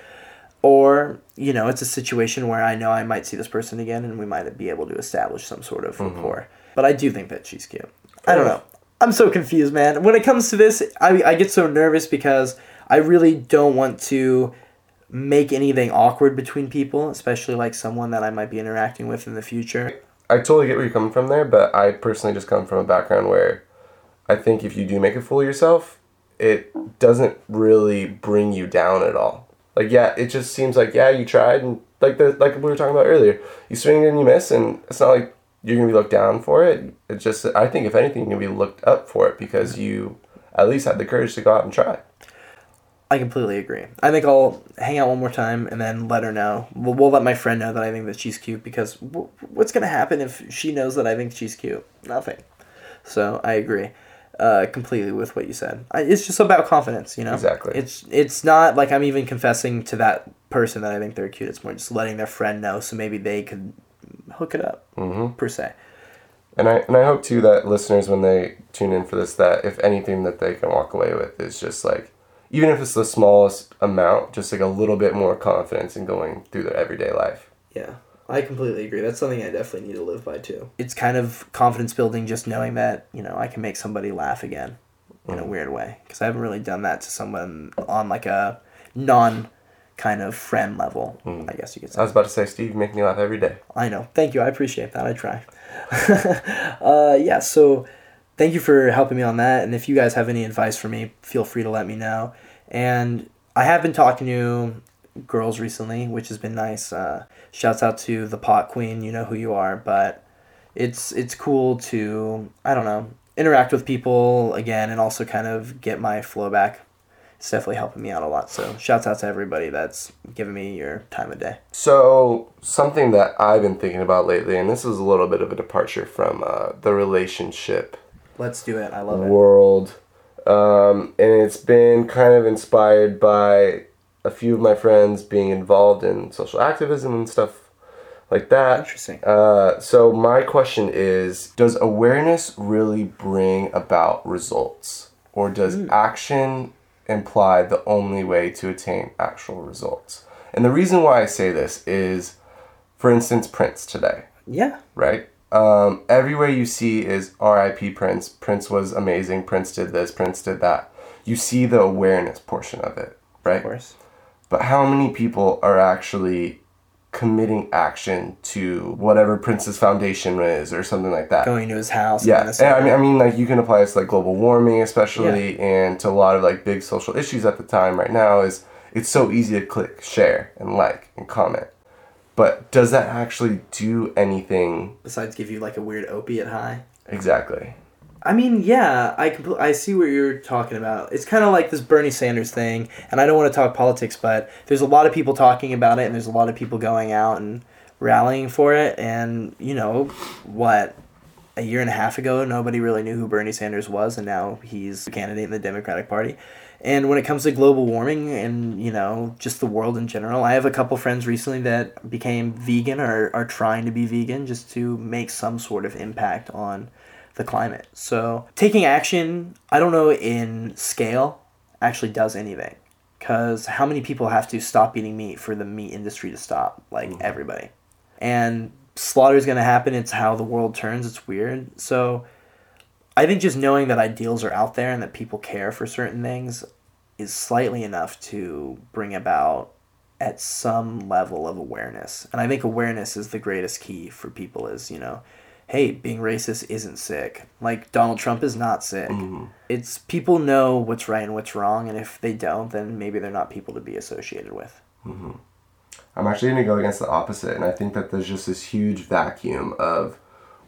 Or, you know, it's a situation where I know I might see this person again and we might be able to establish some sort of mm-hmm. rapport. But I do think that she's cute. I don't know. I'm so confused, man. When it comes to this, I, I get so nervous because I really don't want to make anything awkward between people, especially like someone that I might be interacting with in the future.
I totally get where you're coming from there, but I personally just come from a background where I think if you do make a fool of yourself, it doesn't really bring you down at all. Like yeah, it just seems like yeah, you tried and like the like we were talking about earlier, you swing and you miss, and it's not like you're gonna be looked down for it. It's just I think if anything, you're gonna be looked up for it because you at least had the courage to go out and try.
I completely agree. I think I'll hang out one more time and then let her know. We'll, we'll let my friend know that I think that she's cute because w- what's going to happen if she knows that I think she's cute? Nothing. So I agree uh, completely with what you said. I, it's just about confidence, you know.
Exactly.
It's it's not like I'm even confessing to that person that I think they're cute. It's more just letting their friend know so maybe they could hook it up
Mm-hmm.
per se.
And I and I hope too that listeners when they tune in for this that if anything that they can walk away with is just like even if it's the smallest amount, just like a little bit more confidence in going through their everyday life.
Yeah, I completely agree. That's something I definitely need to live by too. It's kind of confidence building just knowing that, you know, I can make somebody laugh again in a weird way because I haven't really done that to someone on like a non kind of friend level, I guess you could say.
I was about to say, Steve, you make me laugh every day.
I know. Thank you. I appreciate that. I try. uh, yeah. So, thank you for helping me on that. And if you guys have any advice for me, feel free to let me know. And I have been talking to girls recently, which has been nice. Uh, shouts out to the pot queen. You know who you are, but it's it's cool to I don't know interact with people again and also kind of get my flow back. It's definitely helping me out a lot. So shouts out to everybody that's giving me your time of day.
So, something that I've been thinking about lately, and this is a little bit of a departure from uh, the relationship
Let's do it. I love it.
world. Um, and it's been kind of inspired by a few of my friends being involved in social activism and stuff like that.
Interesting.
Uh, so, my question is Does awareness really bring about results? Or does action imply the only way to attain actual results? And the reason why I say this is, for instance, Prince today
Yeah.
right? Um, everywhere you see is R.I.P. Prince. Prince was amazing. Prince did this. Prince did that. You see the awareness portion of it, right?
Of course.
But how many people are actually committing action to whatever Prince's foundation is or something like that?
Going to his house.
Yeah, and I mean, I mean, like you can apply this to like global warming, especially, and to a lot of like big social issues at the time. Right now, is it's so easy to click share and like and comment, but does that actually do anything
Besides, give you like a weird opiate high.
exactly?
I mean, yeah, I compl- I see what you're talking about. It's kind of like this Bernie Sanders thing, and I don't want to talk politics, but there's a lot of people talking about it, and there's a lot of people going out and rallying for it. And you know, what a year and a half ago, nobody really knew who Bernie Sanders was, and now he's a candidate in the Democratic Party. And when it comes to global warming and you know just the world in general, I have a couple friends recently that became vegan or are trying to be vegan just to make some sort of impact on the climate. So taking action, I don't know in scale, actually does anything. Because how many people have to stop eating meat for the meat industry to stop? Like mm-hmm. everybody. And slaughter is going to happen. It's how the world turns. It's weird. So I think just knowing that ideals are out there and that people care for certain things is slightly enough to bring about at some level of awareness. And I think awareness is the greatest key for people is, you know, hey, being racist isn't sick. Like Donald Trump is not sick. Mm-hmm. It's people know what's right and what's wrong and if they don't, then maybe they're not people to be associated with. Mm-hmm.
I'm actually going to go against the opposite, and I think that there's just this huge vacuum of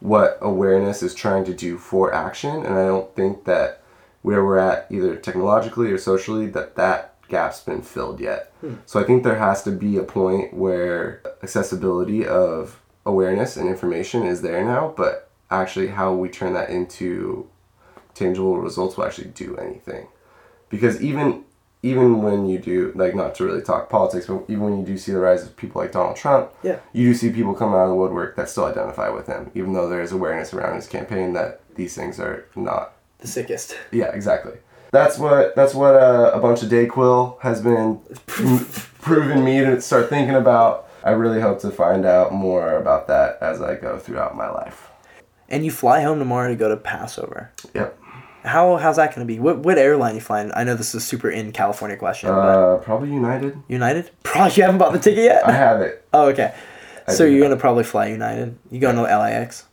what awareness is trying to do for action, and I don't think that where we're at, either technologically or socially, that that gap's been filled yet. Hmm. So I think there has to be a point where accessibility of awareness and information is there now, but actually how we turn that into tangible results will actually do anything because even even when you do like not to really talk politics but even when you do see the rise of people like donald trump
Yeah.
you do see people come out of the woodwork that still identify with him even though there is awareness around his campaign that these things are not
The sickest.
yeah exactly that's what that's what uh, a bunch of dayquil has been m- proven me to start thinking about i really hope to find out more about that as i go throughout my life
And you fly home tomorrow to go to Passover.
yep
How how's that going to be? What what airline you flying? I know this is a super in California question, but
uh, probably united
United? Probably you haven't bought the ticket yet.
i have it
oh, okay.
I
So you're
have-
gonna probably fly United. You going to LAX?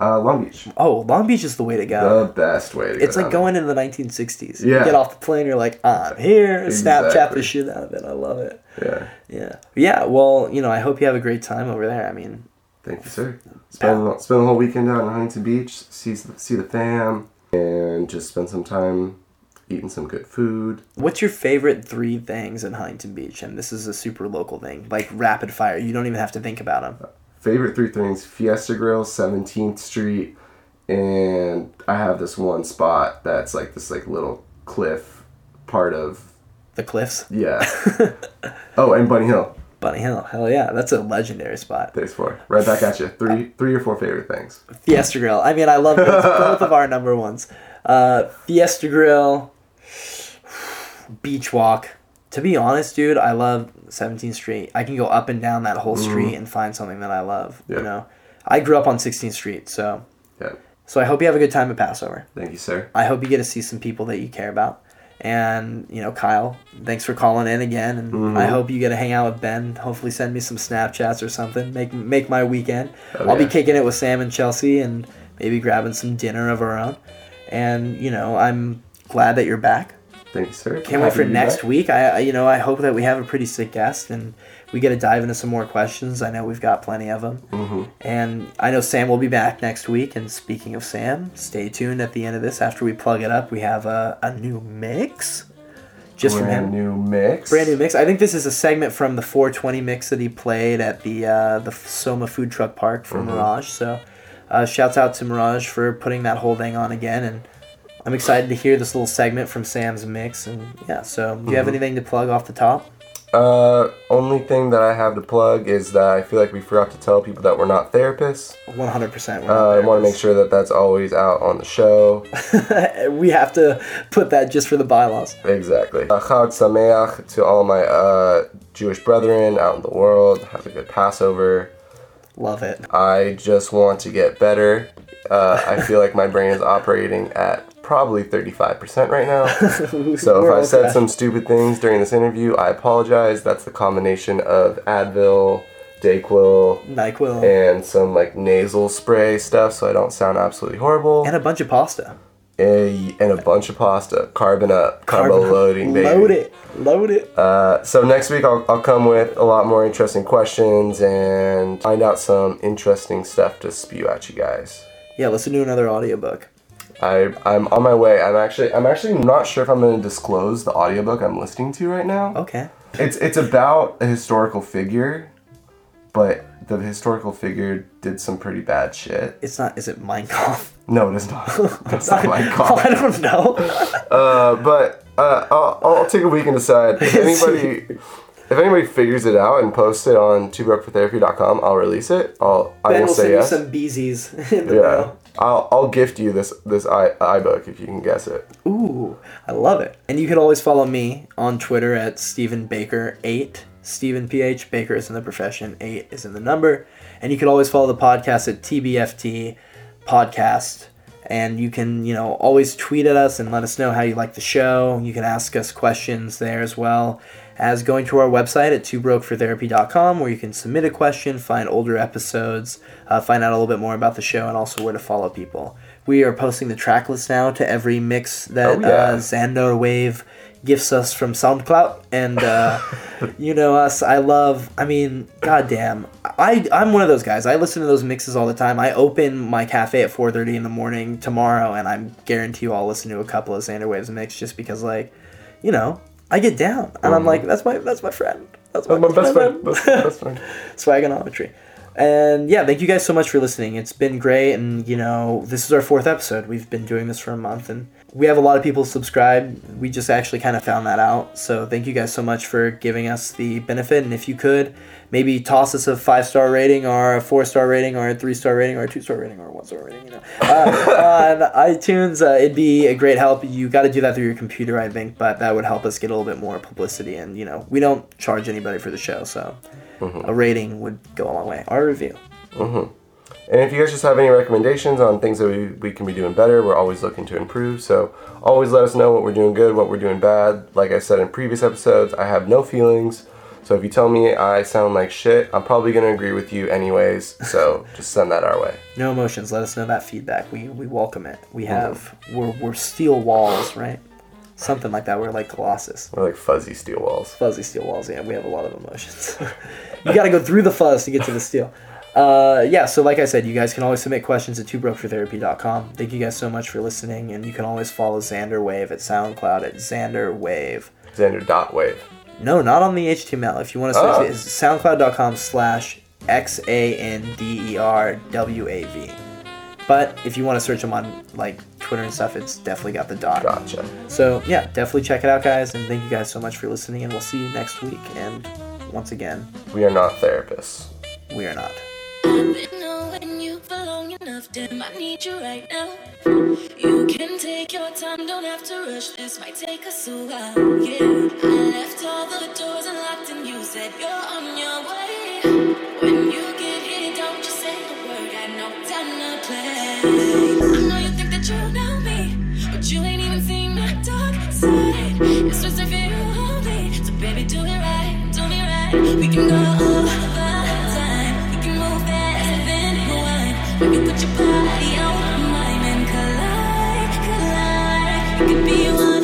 uh, long beach
Oh, Long Beach is the way to go.
the best way to go
it's like going into the 1960s. You
Yeah.
get off the plane, you're like, I'm here. Snapchat
Exactly.
the shit out of it. I love it.
yeah
Yeah. Yeah. Well, you know, I hope you have a great time over there. I mean,
Thank you, sir. Spend spend the whole weekend down in Huntington Beach, see see the fam, and just spend some time eating some good food.
what's your favorite three things in Huntington Beach? And this is a super local thing, like rapid fire. You don't even have to think about them.
Favorite three things: Fiesta Grill, Seventeenth Street, and I have this one spot that's like this like little cliff part of
The Cliffs,
yeah. oh, and Bunny Hill.
Bunny Hill. Hell yeah, that's a legendary spot.
There's four. Right back at you. Three three or four favorite things.
Fiesta Grill. I mean, I love those. both of our number ones. Uh, Fiesta Grill, Beach Walk. To be honest, dude, I love 17th Street. I can go up and down that whole street and find something that I love.
Yeah.
You know, I grew up on 16th Street, so
Yeah.
so I hope you have a good time at Passover.
Thank you, sir.
I hope you get to see some people that you care about, And you know, Kyle, thanks for calling in again, and
Mhm.
I hope you get to hang out with Ben. Hopefully, send me some Snapchats or something. Make make my weekend.
Oh,
I'll be kicking it with Sam and Chelsea, and maybe grabbing some dinner of our own. And you know, I'm glad that you're back.
Thanks, sir.
Can't wait for next
back.
week. I, I, you know, I hope that we have a pretty sick guest and we get to dive into some more questions. I know we've got plenty of them,
Mm-hmm.
and I know Sam will be back next week. And speaking of Sam, stay tuned at the end of this. After we plug it up, we have a, a new mix, just from him.
new mix.
Brand new mix. I think this is a segment from the 420 mix that he played at the uh, the Soma Food Truck Park for
Mhm.
Mirage. So, uh, shouts out to Mirage for putting that whole thing on again, and I'm excited to hear this little segment from Sam's mix. And yeah, so do you have
Mhm.
anything to plug off the top?
Uh, only thing that I have to plug is that I feel like we forgot to tell people that we're not therapists.
100. percent
Uh, I want to make sure that that's always out on the show.
we have to put that just for the bylaws.
Exactly. Uh, Chag Sameach to all my uh, Jewish brethren out in the world. Have a good Passover.
Love it.
I just want to get better. Uh, I feel like my brain is operating at probably 35% right now. So if I said some stupid things during this interview, I apologize. That's the combination of Advil, Dayquil,
Nyquil
and some like nasal spray stuff so I don't sound absolutely horrible.
and a bunch of pasta.
A- and a bunch of pasta. Carbon up. Carbo
Carbon-
loading, baby.
Load it. Load it.
Uh, so next week I'll, I'll come with a lot more interesting questions and find out some interesting stuff to spew at you guys.
Yeah, listen to another audiobook.
I, I'm on my way. I'm actually I'm actually not sure if I'm going to disclose the audiobook I'm listening to right now.
Okay.
It's it's about a historical figure, but the historical figure did some pretty bad shit.
It's not. Is it Minecraft?
No, it is not. That's not my
I
call.
don't know.
Uh, but uh, I'll, I'll take a week and decide. If anybody, if anybody figures it out and posts it on twobroketherapy.com, I'll release it. I'll I
Ben
will
will
say
send
yes.
you some beezies in the
yeah,
mail.
I'll I'll gift you this this i iBook if you can guess it.
Ooh, I love it. And you can always follow me on Twitter at Stephen Baker eight. Stephen PH Baker is in the profession. Eight is in the number. And you can always follow the podcast at TBFT Podcast. And you can, you know, always tweet at us and let us know how you like the show. You can ask us questions there as well as going to our website at twobrokefortherapy.com where you can submit a question, find older episodes, uh, find out a little bit more about the show, and also where to follow people. We are posting the track list now to every mix that
Oh, yeah.
uh, Xander Wave gifts us from SoundCloud, and uh, you know us. I love. I mean, goddamn, I I'm one of those guys. I listen to those mixes all the time. I open my cafe at 4:30 in the morning tomorrow, and I guarantee you I'll listen to a couple of Xander Waves mix just because, like, you know, I get down, and I'm mm-hmm. like, that's my that's my friend. That's my,
That's my best friend.
friend.
That's my best friend.
Swagonometry. And yeah, thank you guys so much for listening. It's been great, and you know, this is our fourth episode. We've been doing this for a month, and we have a lot of people subscribed. We just actually kind of found that out. So thank you guys so much for giving us the benefit. And if you could, maybe toss us a five star rating, or a four star rating, or a three star rating, or a two star rating, or a one star rating. You know, uh, on iTunes, uh, it'd be a great help. You got to do that through your computer, I think, but that would help us get a little bit more publicity. And you know, we don't charge anybody for the show, so a rating would go a long way. Our review.
And if you guys just have any recommendations on things that we, we can be doing better, we're always looking to improve. So always let us know what we're doing good, what we're doing bad. Like I said in previous episodes, I have no feelings. So if you tell me I sound like shit, I'm probably going to agree with you anyways. So just send that our way.
No emotions. Let us know that feedback. We we welcome it. We have we're we're steel walls, right? Something like that. We're like Colossus.
We're like fuzzy steel walls.
Fuzzy steel walls. Yeah, we have a lot of emotions. you got to go through the fuzz to get to the steel. Uh, yeah, so like I said, you guys can always submit questions at twobrokefortherapy.com. Thank you guys so much for listening, and you can always follow Xander Wave at SoundCloud at Xander Wave.
Xander dot wave.
No, not on the HTML. If you want to
Oh.
search it, it's soundcloud.com slash X A N D E R W A V. But if you want to search them on like Twitter and stuff, it's definitely got the dot.
Gotcha.
So yeah, definitely check it out, guys. And thank you guys so much for listening. And we'll see you next week. And once again,
We are not therapists.
we are not.
Enough, damn, I need you right now. You can take your time, don't have to rush. This might take us a while, yeah. I left all the doors unlocked and you said you're on your way. When you get here, don't just say a word, got no time to play. I know you think that you know me, but you ain't even seen my dark side. Swiss if you only. So baby, do it right, do me right. We can go could be one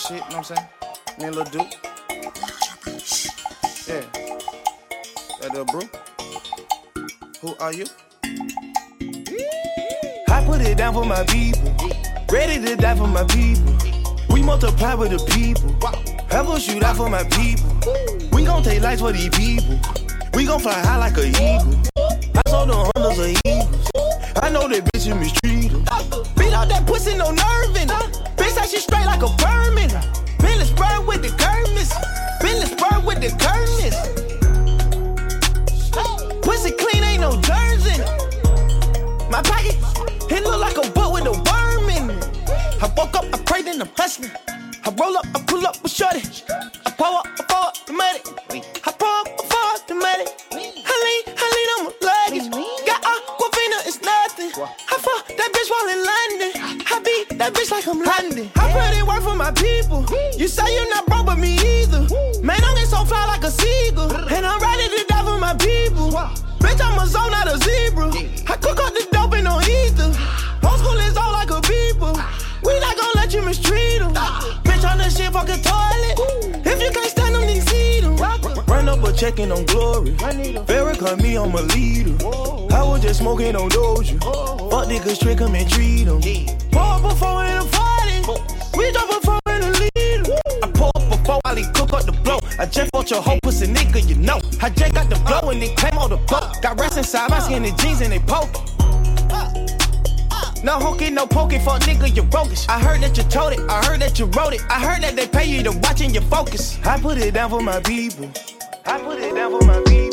shit, you know what I'm saying? Me and Lil Duke. Yeah. That little bro. Who are you?
I put it down for my people. Ready to die for my people. We multiply with the people. Have a shoot out for my people. We gon' take lights for these people. We gon' fly high like a eagle. I saw the hundreds of eagles. I know that bitch mistreat 'em. Beat out that pussy, no nerving. Bitch like she straight like a vermin. Bentley spur with the Kermis. Bentley spur with the Kermis. Pussy clean, ain't no jersey. My pocket, it look like a butt with a worm in it. I woke up, I prayed and I'm hustling. I roll up, I pull up with shorty. I pour up, I pour up the money. I pour up, I pour up the money. I lean, I lean on my luggage. Got Aquafina, it's nothing. I fuck that bitch while in London. That bitch like I'm London. I put in work for my people. You say you're not broke, but me either. Man, I'm getting so fly like a seagull. And I'm ready to die for my people. Bitch, I'm a zone, not a zebra. I cook up the dope and no ether. Old school is all like a people. We not gonna let you mistreat mistreat 'em. Bitch, on this shit fucking toilet. If you can't stand them, then see them. Run up a checking on glory. Farrakhan me, I'm a leader. I was just smoking on Doja. Niggas, trick 'em and treat 'em. Pour up before in a party. We drop before in a leader. I pour up before I cook up the blow. I just bought your whole pussy nigga, you know. I just got the blow and they came on the boat. Got rest inside my skin and jeans and they poke. No hokey, no poking, fuck nigga, you roguish. I heard that you told it, I heard that you wrote it. I heard that they pay you to watch and you focus. I put it down for my people. I put it down for my people.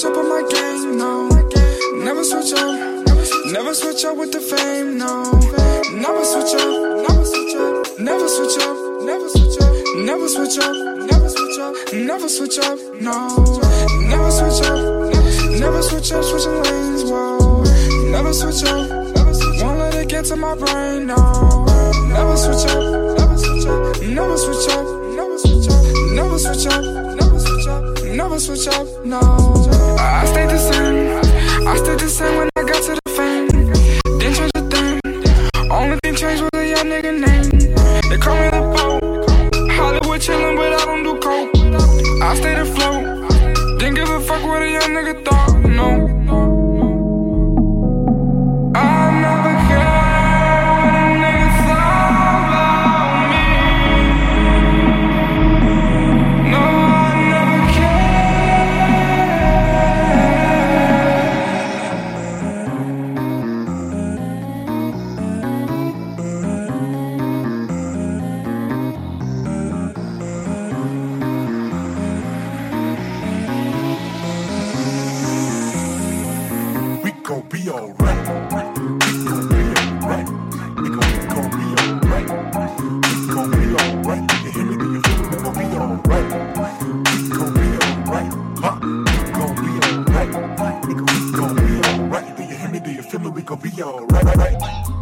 Switch, up on my game, no. Never switch up, never switch up with the fame, no. Never switch up, never switch up, never switch up, never switch up, never switch up, never switch up, never switch up, no. Never switch up, never switch up, switching lanes, whoa. Never switch up, won't let it get to my brain, no. Never switch up, never switch up, never switch up, never switch up, never switch up, never switch up, no. I stayed the same, I stayed the same when I got to the nigga, we gon' be alright. Do
you hear me?
Do you feel me?
We gon'
be alright. Right, right.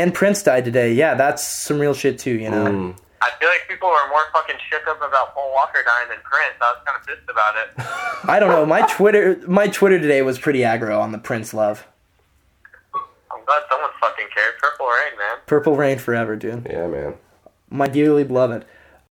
and Prince died today. Yeah, that's some real shit too. You know.
Mm.
I feel like people are more fucking shook up about Paul Walker dying than Prince. I was kind of pissed about it.
I don't know. My Twitter, my Twitter today was pretty aggro on the Prince love.
I'm glad someone fucking cared. Purple rain, man.
Purple rain forever, dude.
Yeah, man.
My dearly beloved.